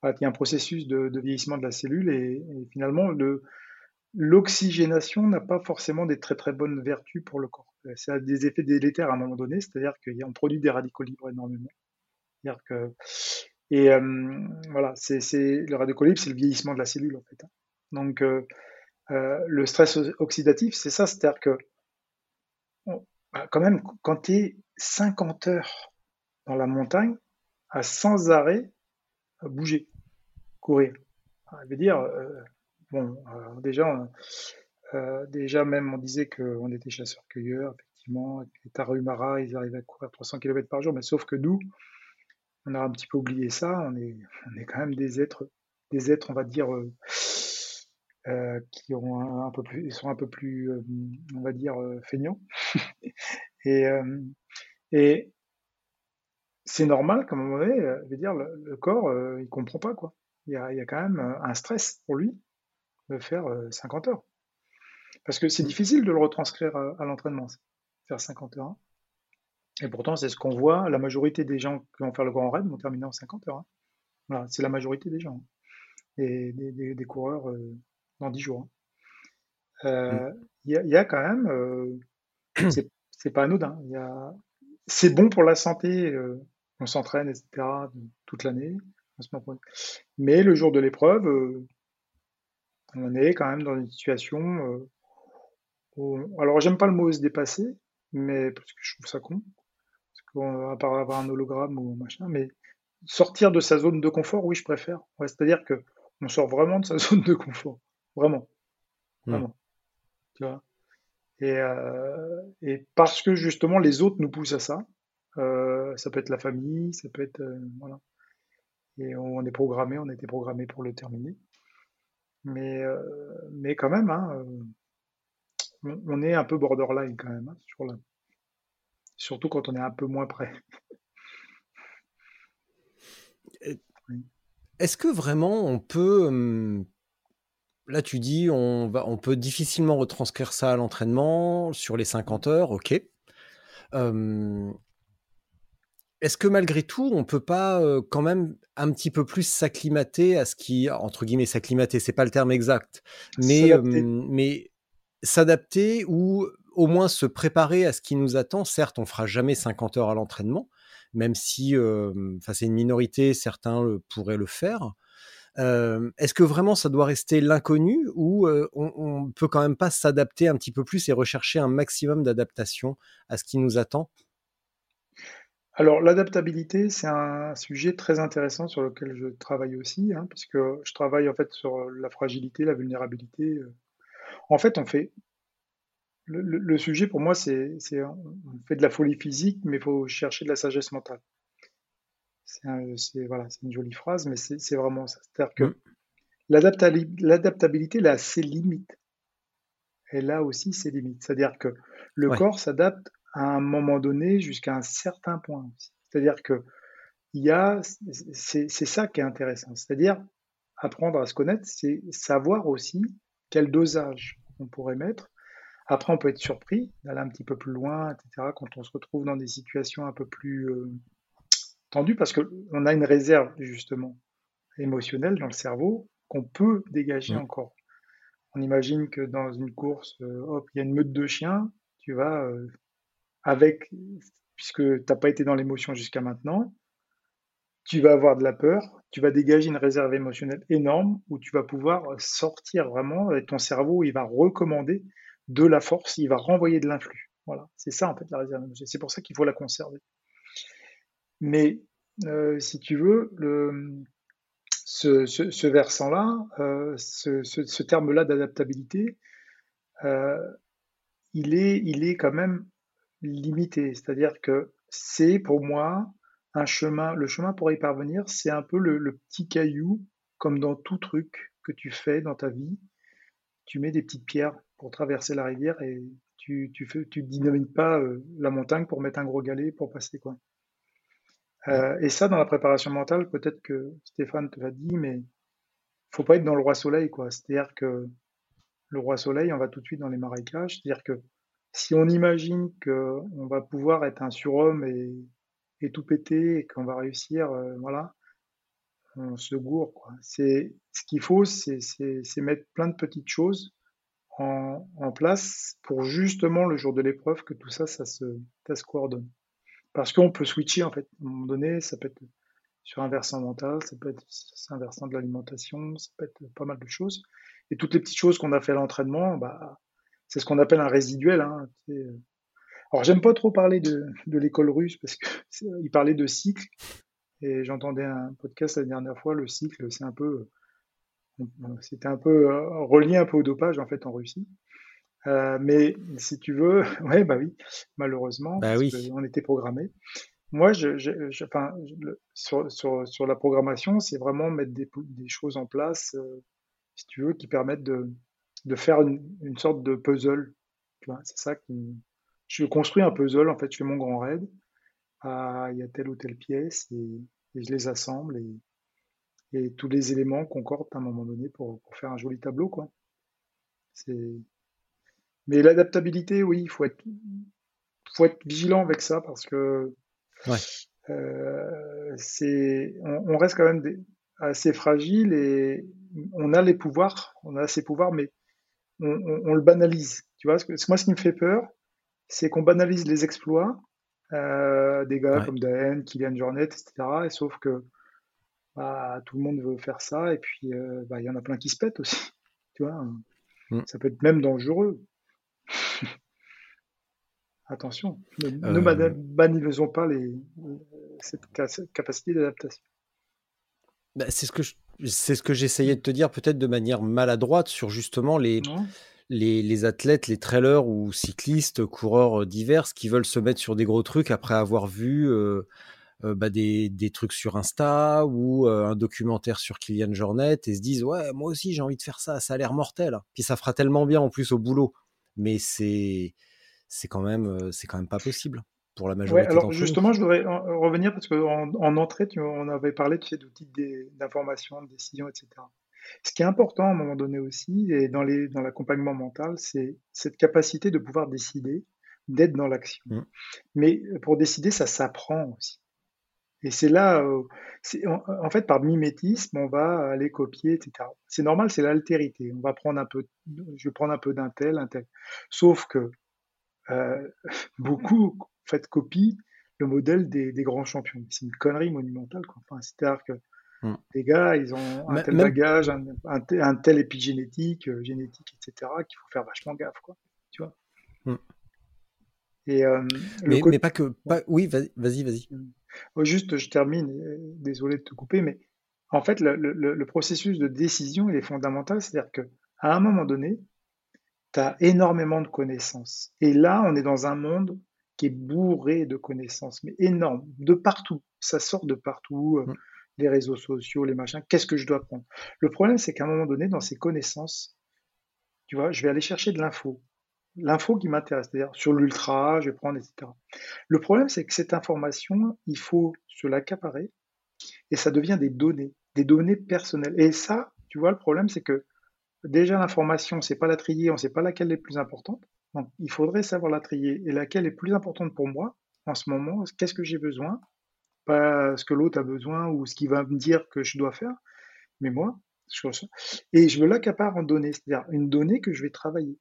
il y a un processus de, vieillissement de la cellule et, finalement, l'oxygénation n'a pas forcément des très très bonnes vertus pour le corps. Ça a des effets délétères à un moment donné, c'est-à-dire qu'on produit des radicaux libres énormément. Que, et euh, voilà, c'est le radical libre, c'est le vieillissement de la cellule en fait. Hein. Donc euh, euh, le stress oxydatif, c'est ça, c'est-à-dire que bah, quand même, quand tu es 50 heures dans la montagne, à sans arrêt bouger, courir. Je veux dire, bon, déjà, euh, déjà, même, on disait qu'on était chasseurs-cueilleurs, effectivement, les Tarahumara, ils arrivaient à courir 300 km par jour, mais sauf que nous, on a un petit peu oublié ça, on est, on est quand même des êtres, des êtres, on va dire, euh, euh, qui ont un, peu plus, sont un peu plus, on va dire, feignants. et, et c'est normal qu'à un moment donné, je veux dire, le, corps, il comprend pas, quoi. Il y, a, il y a quand même un stress pour lui de faire 50 heures. Parce que c'est difficile de le retranscrire à, l'entraînement, faire 50 heures. Et pourtant, c'est ce qu'on voit. La majorité des gens qui vont faire le grand raid vont terminer en 50 heures. Hein. Voilà, c'est la majorité des gens. Et des, coureurs euh, dans 10 jours. Hein. Euh, mm. Il y, a quand même. Euh, c'est pas anodin. C'est bon pour la santé. on s'entraîne, etc. toute l'année. Mais le jour de l'épreuve, on est quand même dans une situation alors, j'aime pas le mot se dépasser, mais parce que je trouve ça con. Parce qu'on va pas avoir un hologramme ou machin, mais sortir de sa zone de confort, oui, je préfère. C'est-à-dire que on sort vraiment de sa zone de confort. Vraiment. Hmm. Vraiment. Tu vois euh, et, parce que justement, les autres nous poussent à ça. Euh, ça peut être la famille, ça peut être. Euh, voilà. Et on est programmé, on a été programmé pour le terminer. Mais, mais quand même, hein, on est un peu borderline quand même, hein, surtout quand on est un peu moins près. Est-ce que vraiment on peut, hum, là tu dis on, va, on peut difficilement retranscrire ça à l'entraînement sur les 50 heures, ok. Hum, est-ce que malgré tout, on peut pas euh, quand même un petit peu plus s'acclimater à ce qui, entre guillemets, s'acclimater, c'est pas le terme exact, mais, s'adapter ou au moins se préparer à ce qui nous attend. Certes, on fera jamais 50 heures à l'entraînement, même si c'est une minorité, certains pourraient le faire. Est-ce que vraiment ça doit rester l'inconnu ou on, ne peut quand même pas s'adapter un petit peu plus et rechercher un maximum d'adaptation à ce qui nous attend? Alors l'adaptabilité, c'est un sujet très intéressant sur lequel je travaille aussi, hein, puisque je travaille en fait sur la fragilité, la vulnérabilité, en fait, on fait. Le, sujet pour moi, c'est on fait de la folie physique, mais il faut chercher de la sagesse mentale. C'est voilà, une jolie phrase, mais c'est vraiment ça. C'est-à-dire que mmh. l'adaptabilité, elle a ses limites. Elle a aussi ses limites. C'est-à-dire que le corps s'adapte à un moment donné jusqu'à un certain point. C'est-à-dire que il y a, c'est ça qui est intéressant. C'est-à-dire apprendre à se connaître, c'est savoir aussi quel dosage on pourrait mettre. Après, on peut être surpris d'aller un petit peu plus loin, etc., quand on se retrouve dans des situations un peu plus euh, tendues, parce qu'on a une réserve, justement, émotionnelle dans le cerveau qu'on peut dégager mmh. encore. On imagine que dans une course, euh, hop, il y a une meute de chiens, tu vas, euh, avec, puisque tu n'as pas été dans l'émotion jusqu'à maintenant, tu vas avoir de la peur, tu vas dégager une réserve émotionnelle énorme où tu vas pouvoir sortir vraiment et ton cerveau, il va recommander de la force, il va renvoyer de l'influx. Voilà, c'est ça en fait la réserve émotionnelle. C'est pour ça qu'il faut la conserver. Mais euh, si tu veux, ce, versant-là, euh, ce, terme-là d'adaptabilité, euh, il, est, quand même limité. C'est-à-dire que c'est pour moi un chemin, le chemin pour y parvenir, c'est un peu le, petit caillou, comme dans tout truc que tu fais dans ta vie. Tu mets des petites pierres pour traverser la rivière et tu, tu pas la montagne pour mettre un gros galet pour passer quoi. Euh, et ça, dans la préparation mentale, peut-être que Stéphane te l'a dit, mais faut pas être dans le roi soleil, quoi. C'est-à-dire que le roi soleil, on va tout de suite dans les marécages. C'est-à-dire que si on imagine qu'on va pouvoir être un surhomme et, et tout péter et qu'on va réussir, euh, voilà, on se gourre, quoi. C'est, ce qu'il faut, c'est, c'est, mettre plein de petites choses en, en, place pour justement le jour de l'épreuve que tout ça, ça se, ça se coordonne. Parce qu'on peut switcher, en fait. À un moment donné, ça peut être sur un versant mental, ça peut être sur un versant de l'alimentation, ça peut être pas mal de choses. Et toutes les petites choses qu'on a fait à l'entraînement, bah, c'est ce qu'on appelle un résiduel. Hein. Euh. Alors, j'aime pas trop parler de, l'école russe parce qu'il parlait de cycle. Et j'entendais un podcast la dernière fois, le cycle, c'est un peu, euh, c'était un peu euh, relié un peu au dopage en fait en Russie. Euh, mais si tu veux, ouais, bah oui, malheureusement, bah oui. on était programmé. Moi, je, je, je enfin, sur, sur, sur, la programmation, c'est vraiment mettre des, des, choses en place, euh, si tu veux, qui permettent de, de faire une, une sorte de puzzle. C'est ça qui. Je construis un puzzle, en fait, je fais mon grand raid. Ah, il y a telle ou telle pièce et, et je les assemble et, et, tous les éléments concordent à un moment donné pour, pour faire un joli tableau, quoi. C'est mais l'adaptabilité, oui, il faut être, faut être vigilant avec ça parce que euh, c'est, on, reste quand même assez fragile et on a les pouvoirs, on a ces pouvoirs, mais on, le banalise. Tu vois, ce que, moi, ce qui me fait peur, c'est qu'on banalise les exploits euh, des gars comme Daen, Kylian Jornet, etc. Et sauf que bah, tout le monde veut faire ça et puis euh, bah, il y en a plein qui se pètent aussi. Tu vois, mm. ça peut être même dangereux. Attention, ne, euh... banalisons pas les, cette capacité d'adaptation. Bah, c'est ce que c'est ce que j'essayais de te dire peut-être de manière maladroite sur justement les, les, les, athlètes, les trailers ou cyclistes, coureurs divers qui veulent se mettre sur des gros trucs après avoir vu euh, euh, bah, des, des, trucs sur Insta ou euh, un documentaire sur Kylian Jornet et se disent ouais moi aussi j'ai envie de faire ça, ça a l'air mortel. Puis ça fera tellement bien en plus au boulot mais c'est c'est quand même c'est quand même pas possible pour la majorité. Ouais, alors justement, je voudrais revenir parce qu'en en, entrée, tu, on avait parlé tu sais, d'outils d'information, de décision, etc. Ce qui est important à un moment donné aussi, et dans les dans l'accompagnement mental, c'est cette capacité de pouvoir décider, d'être dans l'action. Mmh. Mais pour décider, ça s'apprend aussi. Et c'est là, euh, en, fait, par mimétisme, on va aller copier, etc. C'est normal, c'est l'altérité. On va prendre un peu, je vais prendre un peu d'un tel, un tel. Sauf que euh, beaucoup, en fait, copient le modèle des, grands champions. C'est une connerie monumentale. Enfin, c'est-à-dire que mmh. les gars, ils ont un tel bagage, un, tel, épigénétique, euh, génétique, etc., qu'il faut faire vachement gaffe, quoi. Tu vois. Mmh. Et, mais, mais, pas que. Pas... Oui, vas-y, vas-y. Mmh. Oh, juste, je termine, euh, désolé de te couper, mais en fait, le, processus de décision, il est fondamental. C'est-à-dire qu'à un moment donné, tu as énormément de connaissances. Et là, on est dans un monde qui est bourré de connaissances, mais énorme, de partout. Ça sort de partout, euh, mmh. les réseaux sociaux, les machins. Qu'est-ce que je dois prendre Le problème, c'est qu'à un moment donné, dans ces connaissances, tu vois, je vais aller chercher de l'info l'info qui m'intéresse, c'est-à-dire sur l'ultra, je vais prendre, etc. Le problème, c'est que cette information, il faut se l'accaparer et ça devient des données, des données personnelles. Et ça, tu vois, le problème, c'est que déjà l'information, sait pas la trier, on ne sait pas laquelle est plus importante. Donc, il faudrait savoir la trier. Et laquelle est plus importante pour moi en ce moment, qu'est-ce que j'ai besoin, pas ce que l'autre a besoin ou ce qu'il va me dire que je dois faire, mais moi, et je me l'accapare en données, c'est-à-dire une donnée que je vais travailler.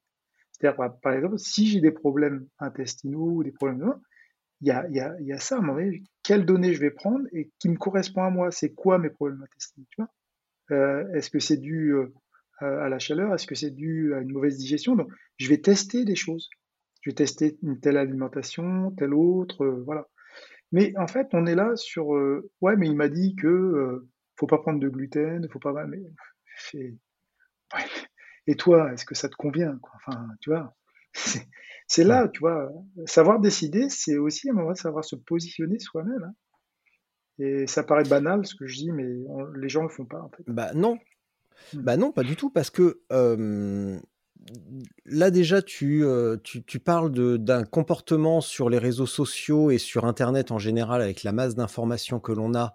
C'est-à-dire, par exemple, si j'ai des problèmes intestinaux ou des problèmes il y a, y, a, ça à un moment donné, quelles données je vais prendre et qui me correspond à moi? C'est quoi mes problèmes intestinaux? Euh, Est-ce que c'est dû euh, à la chaleur Est-ce que c'est dû à une mauvaise digestion? Donc, je vais tester des choses. Je vais tester une telle alimentation, telle autre, euh, voilà. Mais en fait, on est là sur ouais, mais il m'a dit que faut pas prendre de gluten, faut pas. Mais et toi, est-ce que ça te convient Enfin, tu vois, c'est là, tu vois, savoir décider, c'est aussi un moment de savoir se positionner soi-même. Hein. Et ça paraît banal ce que je dis, mais les gens le font pas en fait. Bah non. Bah non, pas du tout, parce que là déjà, tu, tu, tu parles d'un comportement sur les réseaux sociaux et sur Internet en général avec la masse d'informations que l'on a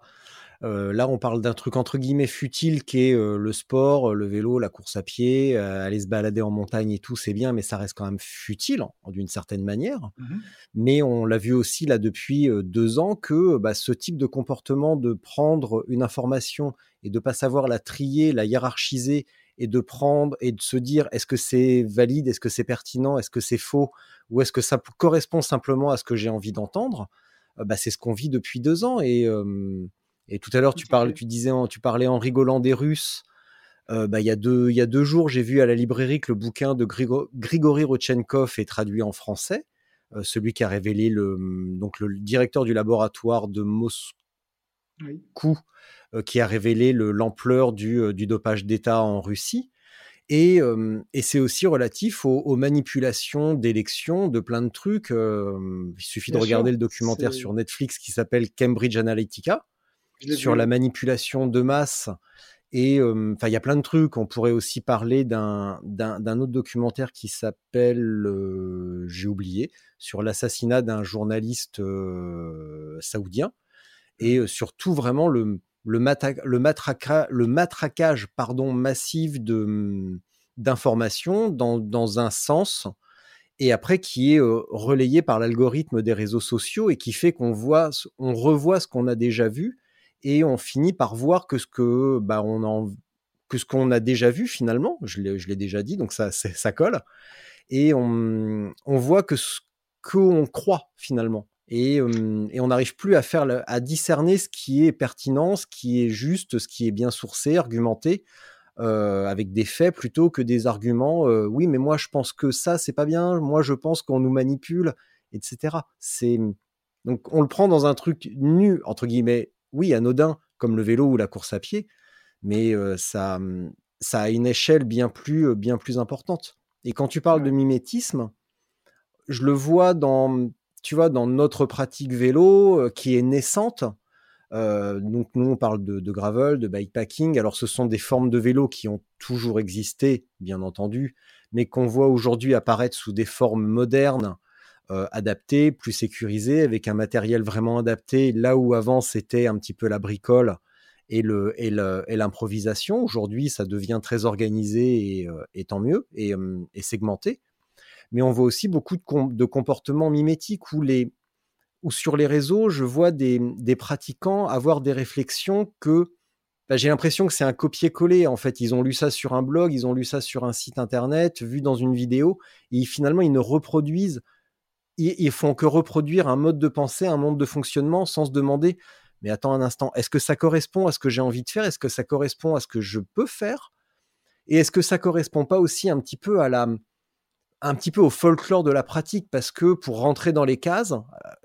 là, on parle d'un truc entre guillemets futile qui est euh, le sport, euh, le vélo, la course à pied, aller se balader en montagne et tout, c'est bien, mais ça reste quand même futile d'une certaine manière. Mmh mais on l'a vu aussi là depuis deux ans que bah, ce type de comportement de prendre une information et de pas savoir la trier, la hiérarchiser et de prendre et de se dire est-ce que c'est valide, est-ce que c'est pertinent, est-ce que c'est faux ou est-ce que ça correspond simplement à ce que j'ai envie d'entendre, bah, c'est ce qu'on vit depuis deux ans et et tout à l'heure, tu, parles, tu disais, tu parlais en rigolant des Russes. Euh, bah, il, y a deux, il y a deux jours, j'ai vu à la librairie que le bouquin de Grigory Rodchenkov est traduit en français. Euh, celui qui a révélé le, donc le directeur du laboratoire de Moscou, euh, qui a révélé l'ampleur du, du, dopage d'État en Russie. Et, et c'est aussi relatif aux, manipulations d'élections, de plein de trucs. il suffit de regarder le documentaire sur Netflix qui s'appelle Cambridge Analytica, sur la manipulation de masse. Et enfin, il y a plein de trucs. On pourrait aussi parler d'un autre documentaire qui s'appelle, j'ai oublié, sur l'assassinat d'un journaliste saoudien. Et mmh. surtout vraiment le, le, le, le matraquage pardon, massif mmh, d'informations dans, dans, un sens et après qui est relayé par l'algorithme des réseaux sociaux et qui fait qu'on voit, on revoit ce qu'on a déjà vu et on finit par voir que ce que bah, on en, que ce qu'on a déjà vu finalement, je l'ai déjà dit, donc ça, ça colle, et on, on voit que ce qu'on croit finalement. Et, et on n'arrive plus à faire à discerner ce qui est pertinent, ce qui est juste, ce qui est bien sourcé, argumenté, euh, avec des faits plutôt que des arguments. Euh, oui, mais moi je pense que ça c'est pas bien. Moi je pense qu'on nous manipule, etc. C'est donc on le prend dans un truc nu entre guillemets oui, anodin, comme le vélo ou la course à pied, mais ça, mmh, ça a une échelle bien plus, bien plus importante. Et quand tu parles de mimétisme, je le vois dans, tu vois, dans notre pratique vélo qui est naissante. donc nous, on parle de, de, gravel, de bikepacking. Alors ce sont des formes de vélo qui ont toujours existé, bien entendu, mais qu'on voit aujourd'hui apparaître sous des formes modernes euh, adapté, plus sécurisé, avec un matériel vraiment adapté, là où avant c'était un petit peu la bricole et le et l'improvisation. Aujourd'hui, ça devient très organisé et, euh, tant mieux et, segmenté. Mais on voit aussi beaucoup de, comportements mimétiques où les sur les réseaux, je vois des, pratiquants avoir des réflexions que bah, j'ai l'impression que c'est un copier-coller. En fait, ils ont lu ça sur un blog, ils ont lu ça sur un site internet, vu dans une vidéo, et finalement, ils ne reproduisent ils, font que reproduire un mode de pensée, un monde de fonctionnement sans se demander mais attends un instant, est-ce que ça correspond à ce que j'ai envie de faire? Est-ce que ça correspond à ce que je peux faire? Et est-ce que ça correspond pas aussi un petit peu à la un petit peu au folklore de la pratique? Parce que pour rentrer dans les cases, euh,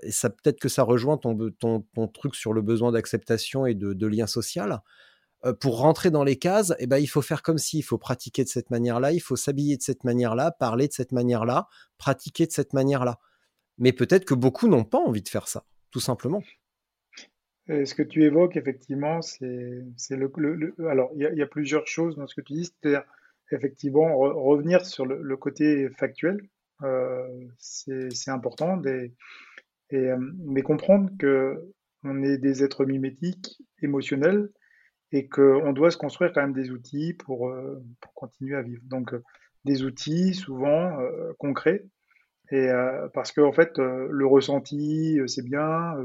et ça peut-être que ça rejoint ton, ton, truc sur le besoin d'acceptation et de, lien social, euh, pour rentrer dans les cases, eh ben, il faut faire comme si, il faut pratiquer de cette manière-là, il faut s'habiller de cette manière-là, parler de cette manière-là, pratiquer de cette manière-là mais peut-être que beaucoup n'ont pas envie de faire ça, tout simplement. ce que tu évoques, effectivement, c'est le, Alors, il y, a plusieurs choses dans ce que tu dis, c'est-à-dire, effectivement, revenir sur le, côté factuel, euh, c'est important, euh, mais comprendre que on est des êtres mimétiques, émotionnels, et qu'on doit se construire quand même des outils pour, euh, pour continuer à vivre. Donc, des outils souvent concrets, et euh, parce que fait, euh, le ressenti, euh, c'est bien.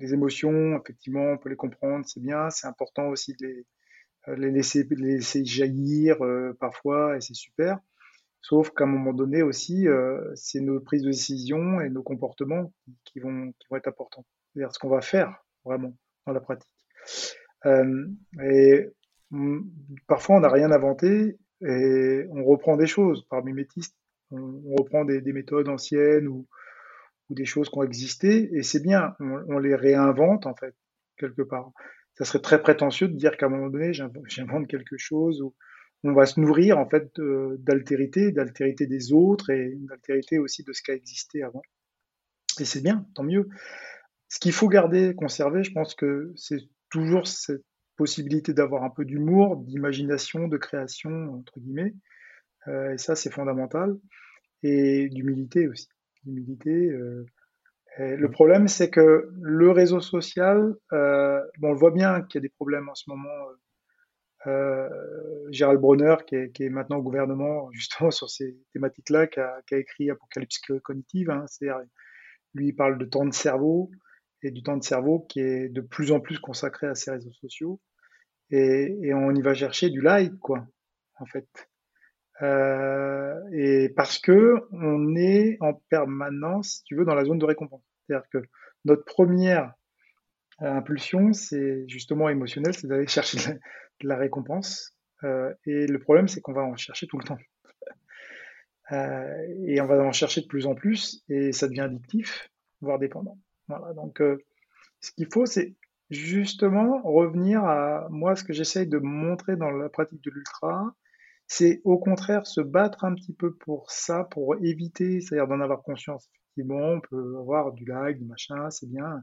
les émotions, effectivement, on peut les comprendre, c'est bien. C'est important aussi de les, laisser, jaillir parfois, et c'est super. Sauf qu'à un moment donné aussi, c'est nos prises de décision et nos comportements qui vont, être importants. C'est-à-dire ce qu'on va faire vraiment dans la pratique. et parfois, on n'a rien inventé et on reprend des choses par mimétisme on, reprend des, méthodes anciennes ou, des choses qui ont existé, et c'est bien, on, les réinvente en fait, quelque part. Ça serait très prétentieux de dire qu'à un moment donné, j'invente quelque chose où on va se nourrir en fait d'altérité, d'altérité des autres et d'altérité aussi de ce qui a existé avant. Et c'est bien, tant mieux. Ce qu'il faut garder, conserver, je pense que c'est toujours cette possibilité d'avoir un peu d'humour, d'imagination, de création, entre guillemets. Et ça, c'est fondamental. Et d'humilité aussi. D'humilité. le mmh. problème, c'est que le réseau social, bon, on le voit bien qu'il y a des problèmes en ce moment euh, Gérald Bronner, qui est, qui est, maintenant au gouvernement, justement, sur ces thématiques-là, qui a, qui a, écrit Apocalypse cognitive. Hein, C'est-à-dire, lui, il parle de temps de cerveau et du temps de cerveau qui est de plus en plus consacré à ces réseaux sociaux. Et, et on y va chercher du like, quoi, en fait. Euh, et parce que on est en permanence, si tu veux, dans la zone de récompense. C'est-à-dire que notre première impulsion, c'est justement émotionnel, c'est d'aller chercher de la, récompense. Euh, et le problème, c'est qu'on va en chercher tout le temps. Euh, et on va en chercher de plus en plus, et ça devient addictif, voire dépendant. Voilà, donc euh, ce qu'il faut, c'est justement revenir à moi, ce que j'essaye de montrer dans la pratique de l'ultra, c'est au contraire se battre un petit peu pour ça, pour éviter, c'est-à-dire d'en avoir conscience. Effectivement, on peut avoir du like, du machin, c'est bien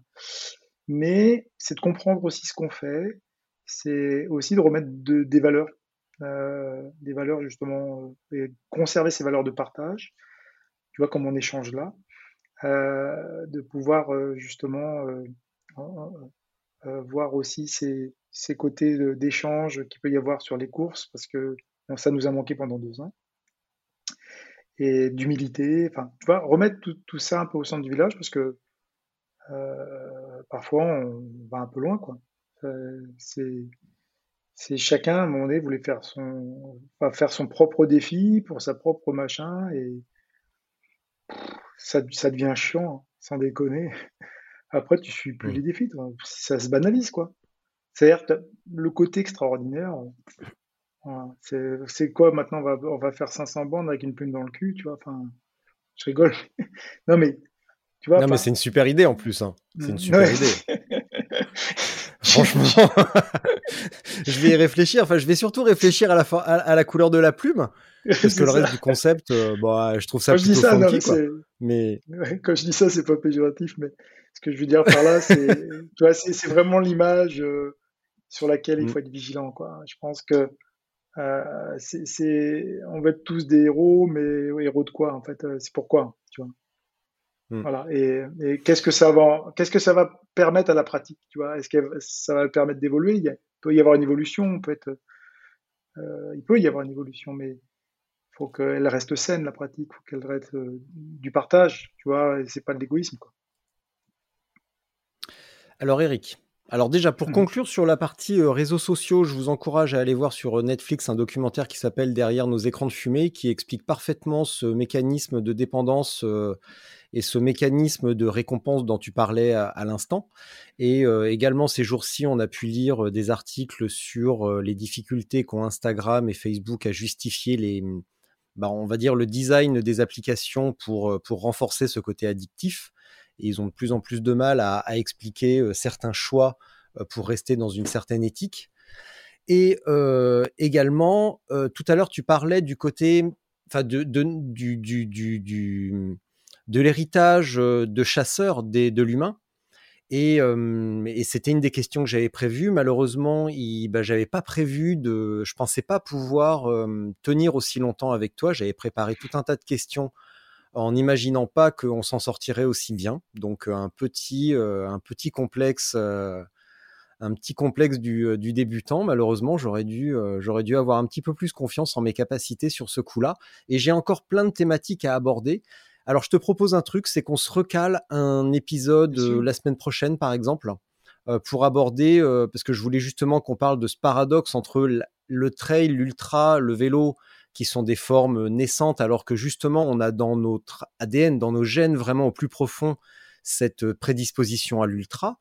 mais c'est de comprendre aussi ce qu'on fait, c'est aussi de remettre des valeurs, euh, des valeurs justement, euh, et conserver ces valeurs de partage, tu vois, comme on échange là, euh, de pouvoir justement voir aussi ces, ces côtés d'échange qu'il peut y avoir sur les courses, parce que ça nous a manqué pendant deux ans et d'humilité. Enfin, tu vois, remettre tout, tout, ça un peu au centre du village parce que euh, parfois on va un peu loin, quoi. Euh, c'est c'est chacun à un moment donné voulait faire son faire son propre défi pour sa propre machin et ça, ça devient chiant hein, sans déconner après tu suis plus les défis ça se banalise quoi c'est-à-dire le côté extraordinaire c'est quoi maintenant on va, on va faire 500 bandes avec une plume dans le cul tu vois? Enfin je rigole non mais non, mais c'est une super idée en plus. Hein. C'est une super idée. Franchement, je vais y réfléchir. Enfin, je vais surtout réfléchir à la, à, la couleur de la plume. Parce que le reste du concept, euh, bah, je trouve ça plutôt ça, funky, quoi. Mais... quand je dis ça, c'est pas péjoratif, mais ce que je veux dire par là, c'est, c'est, vraiment l'image euh, sur laquelle il mm. faut être vigilant, quoi. Je pense que euh, c'est, on va être tous des héros, mais héros de quoi, en fait C'est pourquoi, tu vois Hmm. Voilà. Et, qu'est-ce que ça va, qu'est-ce que ça va permettre à la pratique, tu vois? Est-ce que ça va permettre d'évoluer? Il peut y avoir une évolution, peut être, euh, il peut y avoir une évolution, mais il faut qu'elle reste saine la pratique, il faut qu'elle reste euh, du partage, tu vois. Et c'est pas de l'égoïsme, quoi. Alors Eric, alors déjà, pour conclure sur la partie euh, réseaux sociaux, je vous encourage à aller voir sur euh, Netflix un documentaire qui s'appelle Derrière nos écrans de fumée, qui explique parfaitement ce mécanisme de dépendance euh, et ce mécanisme de récompense dont tu parlais à, l'instant. Et également, ces jours-ci, on a pu lire des articles sur les difficultés qu'ont Instagram et Facebook à justifier les, bah, on va dire, le design des applications pour, pour renforcer ce côté addictif ils ont de plus en plus de mal à, expliquer euh, certains choix euh, pour rester dans une certaine éthique. Et euh, également, tout à l'heure, tu parlais du côté, enfin, de, du, du, du, de l'héritage de chasseur de l'humain. Et, c'était une des questions que j'avais prévues. Malheureusement, je bah, j'avais pas prévu de, je pensais pas pouvoir tenir aussi longtemps avec toi. J'avais préparé tout un tas de questions en n'imaginant pas qu'on s'en sortirait aussi bien. Donc euh, un petit, euh, un petit complexe, euh, un petit complexe du, débutant. Malheureusement, j'aurais dû, j'aurais dû avoir un petit peu plus confiance en mes capacités sur ce coup-là. Et j'ai encore plein de thématiques à aborder. Alors je te propose un truc, c'est qu'on se recale un épisode la semaine prochaine, par exemple, pour aborder, parce que je voulais justement qu'on parle de ce paradoxe entre le trail, l'ultra, le vélo qui sont des formes naissantes, alors que justement, on a dans notre ADN, dans nos gènes, vraiment au plus profond, cette prédisposition à l'ultra.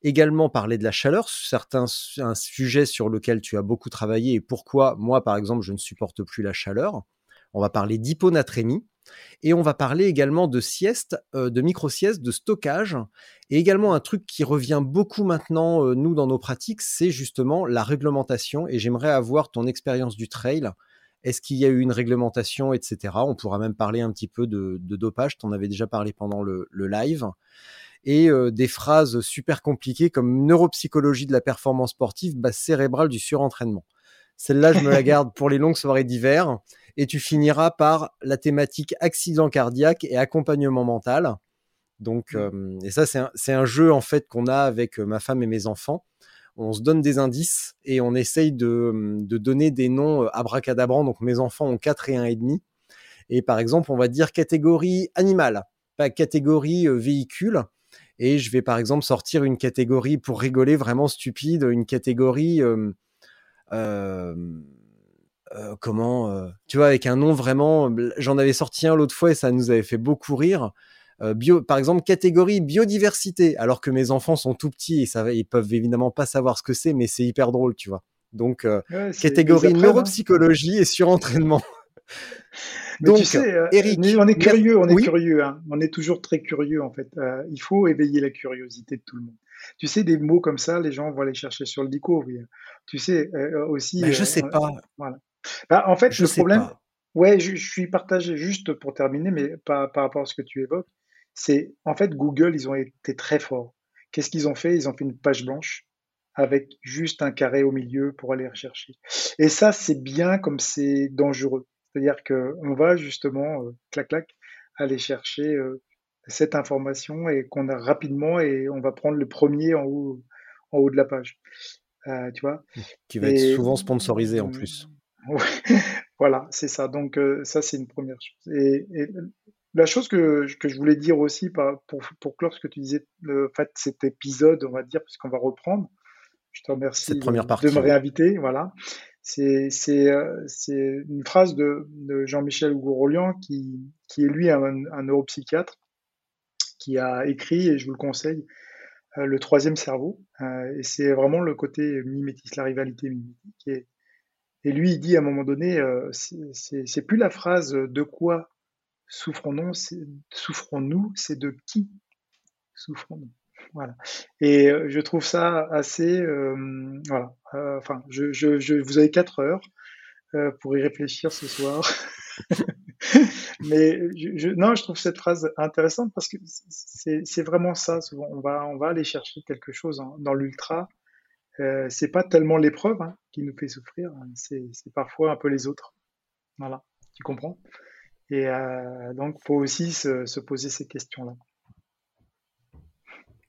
Également parler de la chaleur, certains, un sujet sur lequel tu as beaucoup travaillé et pourquoi moi, par exemple, je ne supporte plus la chaleur. On va parler d'hyponatrémie. Et on va parler également de sieste, euh, de micro-sieste, de stockage. Et également un truc qui revient beaucoup maintenant, euh, nous, dans nos pratiques, c'est justement la réglementation. Et j'aimerais avoir ton expérience du trail Est-ce qu'il y a eu une réglementation, etc. On pourra même parler un petit peu de, dopage. Tu en avais déjà parlé pendant le, live. Et euh, des phrases super compliquées comme neuropsychologie de la performance sportive, base cérébrale du surentraînement. Celle-là, je me la garde pour les longues soirées d'hiver. Et tu finiras par la thématique accident cardiaque et accompagnement mental. Donc, mmh. euh, et ça, c'est un, jeu en fait qu'on a avec euh, ma femme et mes enfants on se donne des indices et on essaye de, donner des noms euh, abracadabrants. Donc mes enfants ont 4 et 1 et demi. Et par exemple, on va dire catégorie animal, pas catégorie euh, véhicule. Et je vais par exemple sortir une catégorie pour rigoler vraiment stupide, une catégorie euh, comment tu vois avec un nom vraiment. J'en avais sorti un l'autre fois et ça nous avait fait beaucoup rire. Euh, bio, par exemple, catégorie biodiversité, alors que mes enfants sont tout petits et ça, ils peuvent évidemment pas savoir ce que c'est, mais c'est hyper drôle, tu vois. Donc, euh, catégorie hein. neuropsychologie et surentraînement. Donc, tu sais, euh, Eric, on est curieux, on est curieux, hein. on est toujours très curieux en fait. il faut éveiller la curiosité de tout le monde. Tu sais, des mots comme ça, les gens vont aller chercher sur le dico. Tu sais, aussi. Mais je sais pas. Voilà. Bah, en fait, je le problème. Ouais, je, je, suis partagé juste pour terminer, mais par, par rapport à ce que tu évoques c'est en fait Google, ils ont été très forts. Qu'est-ce qu'ils ont fait? Ils ont fait une page blanche avec juste un carré au milieu pour aller rechercher. Et ça, c'est bien comme c'est dangereux. C'est-à-dire qu'on va justement, euh, clac clac, aller chercher euh, cette information et qu'on a rapidement et on va prendre le premier en haut, en haut de la page. Euh, tu vois? Qui va être souvent sponsorisé en plus. voilà, c'est ça. Donc ça, c'est une première chose. Et, et la chose que, que, je voulais dire aussi pour, pour clore ce que tu disais, le fait cet épisode, on va dire, puisqu'on va reprendre. Je te remercie de, de me réinviter. Voilà. C'est euh, une phrase de, de Jean-Michel Gourolian qui, qui est lui un, un, neuropsychiatre qui a écrit, et je vous le conseille, euh, Le troisième cerveau. Euh, et c'est vraiment le côté mimétisme, la rivalité mimétique. Et, et lui, il dit à un moment donné, c'est plus la phrase de quoi souffrons-nous, souffrons-nous, c'est de qui souffrons-nous? Voilà. Et euh, je trouve ça assez, euh, voilà. Euh, enfin, je, vous avez quatre heures pour y réfléchir ce soir. Mais non, je trouve cette phrase intéressante parce que c'est vraiment ça. Souvent, on va, on va aller chercher quelque chose dans l'ultra. C'est pas tellement l'épreuve hein, qui nous fait souffrir, hein. c'est parfois un peu les autres. Voilà, tu comprends? Et euh, donc, faut aussi se, poser ces questions-là.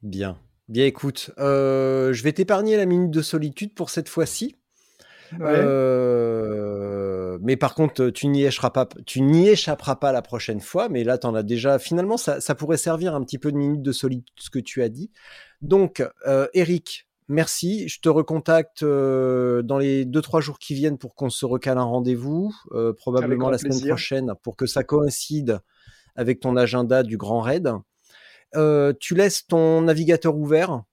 Bien. Bien, écoute, euh, je vais t'épargner la minute de solitude pour cette fois-ci. Euh, mais par contre, tu n'y échapperas pas, tu n'y échapperas pas la prochaine fois. Mais là, tu en as déjà. Finalement, ça, ça, pourrait servir un petit peu de minute de solitude, ce que tu as dit. Donc, Eric, Merci, je te recontacte euh, dans les 2-3 jours qui viennent pour qu'on se recale un rendez-vous, euh, probablement la semaine prochaine, pour que ça coïncide avec ton agenda du Grand Raid. Euh, tu laisses ton navigateur ouvert,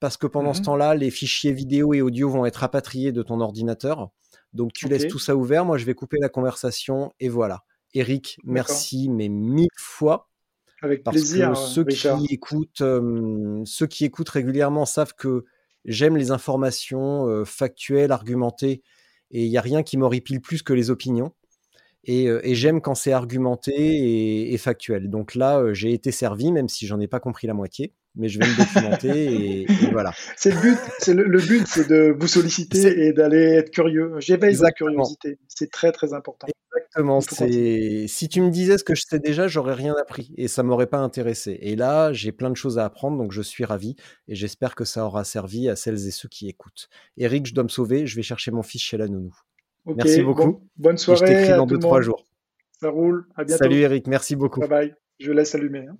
parce que pendant ce mmh temps-là, les fichiers vidéo et audio vont être rapatriés de ton ordinateur. Donc tu laisses tout ça ouvert, moi je vais couper la conversation et voilà. Eric, merci, mais mille fois. Avec plaisir. ceux qui écoutent, ceux qui écoutent régulièrement savent que J'aime les informations factuelles, argumentées, et il n'y a rien qui m'horripile plus que les opinions. Et, j'aime quand c'est argumenté et, factuel. Donc là, j'ai été servi, même si j'en ai pas compris la moitié, mais je vais me documenter et, voilà. C'est le but. C'est le, but, c'est de vous solliciter et d'aller être curieux. J'éveille la curiosité. C'est très très important. Exactement. C'est si tu me disais ce que je sais déjà, j'aurais rien appris et ça m'aurait pas intéressé. Et là, j'ai plein de choses à apprendre, donc je suis ravi et j'espère que ça aura servi à celles et ceux qui écoutent. Eric, je dois me sauver. Je vais chercher mon fils chez la nounou. merci beaucoup. bonne soirée. je t'écris dans deux trois jours. Ça roule. À bientôt. Salut Eric. Merci beaucoup. Bye bye. Je laisse allumer. Hein.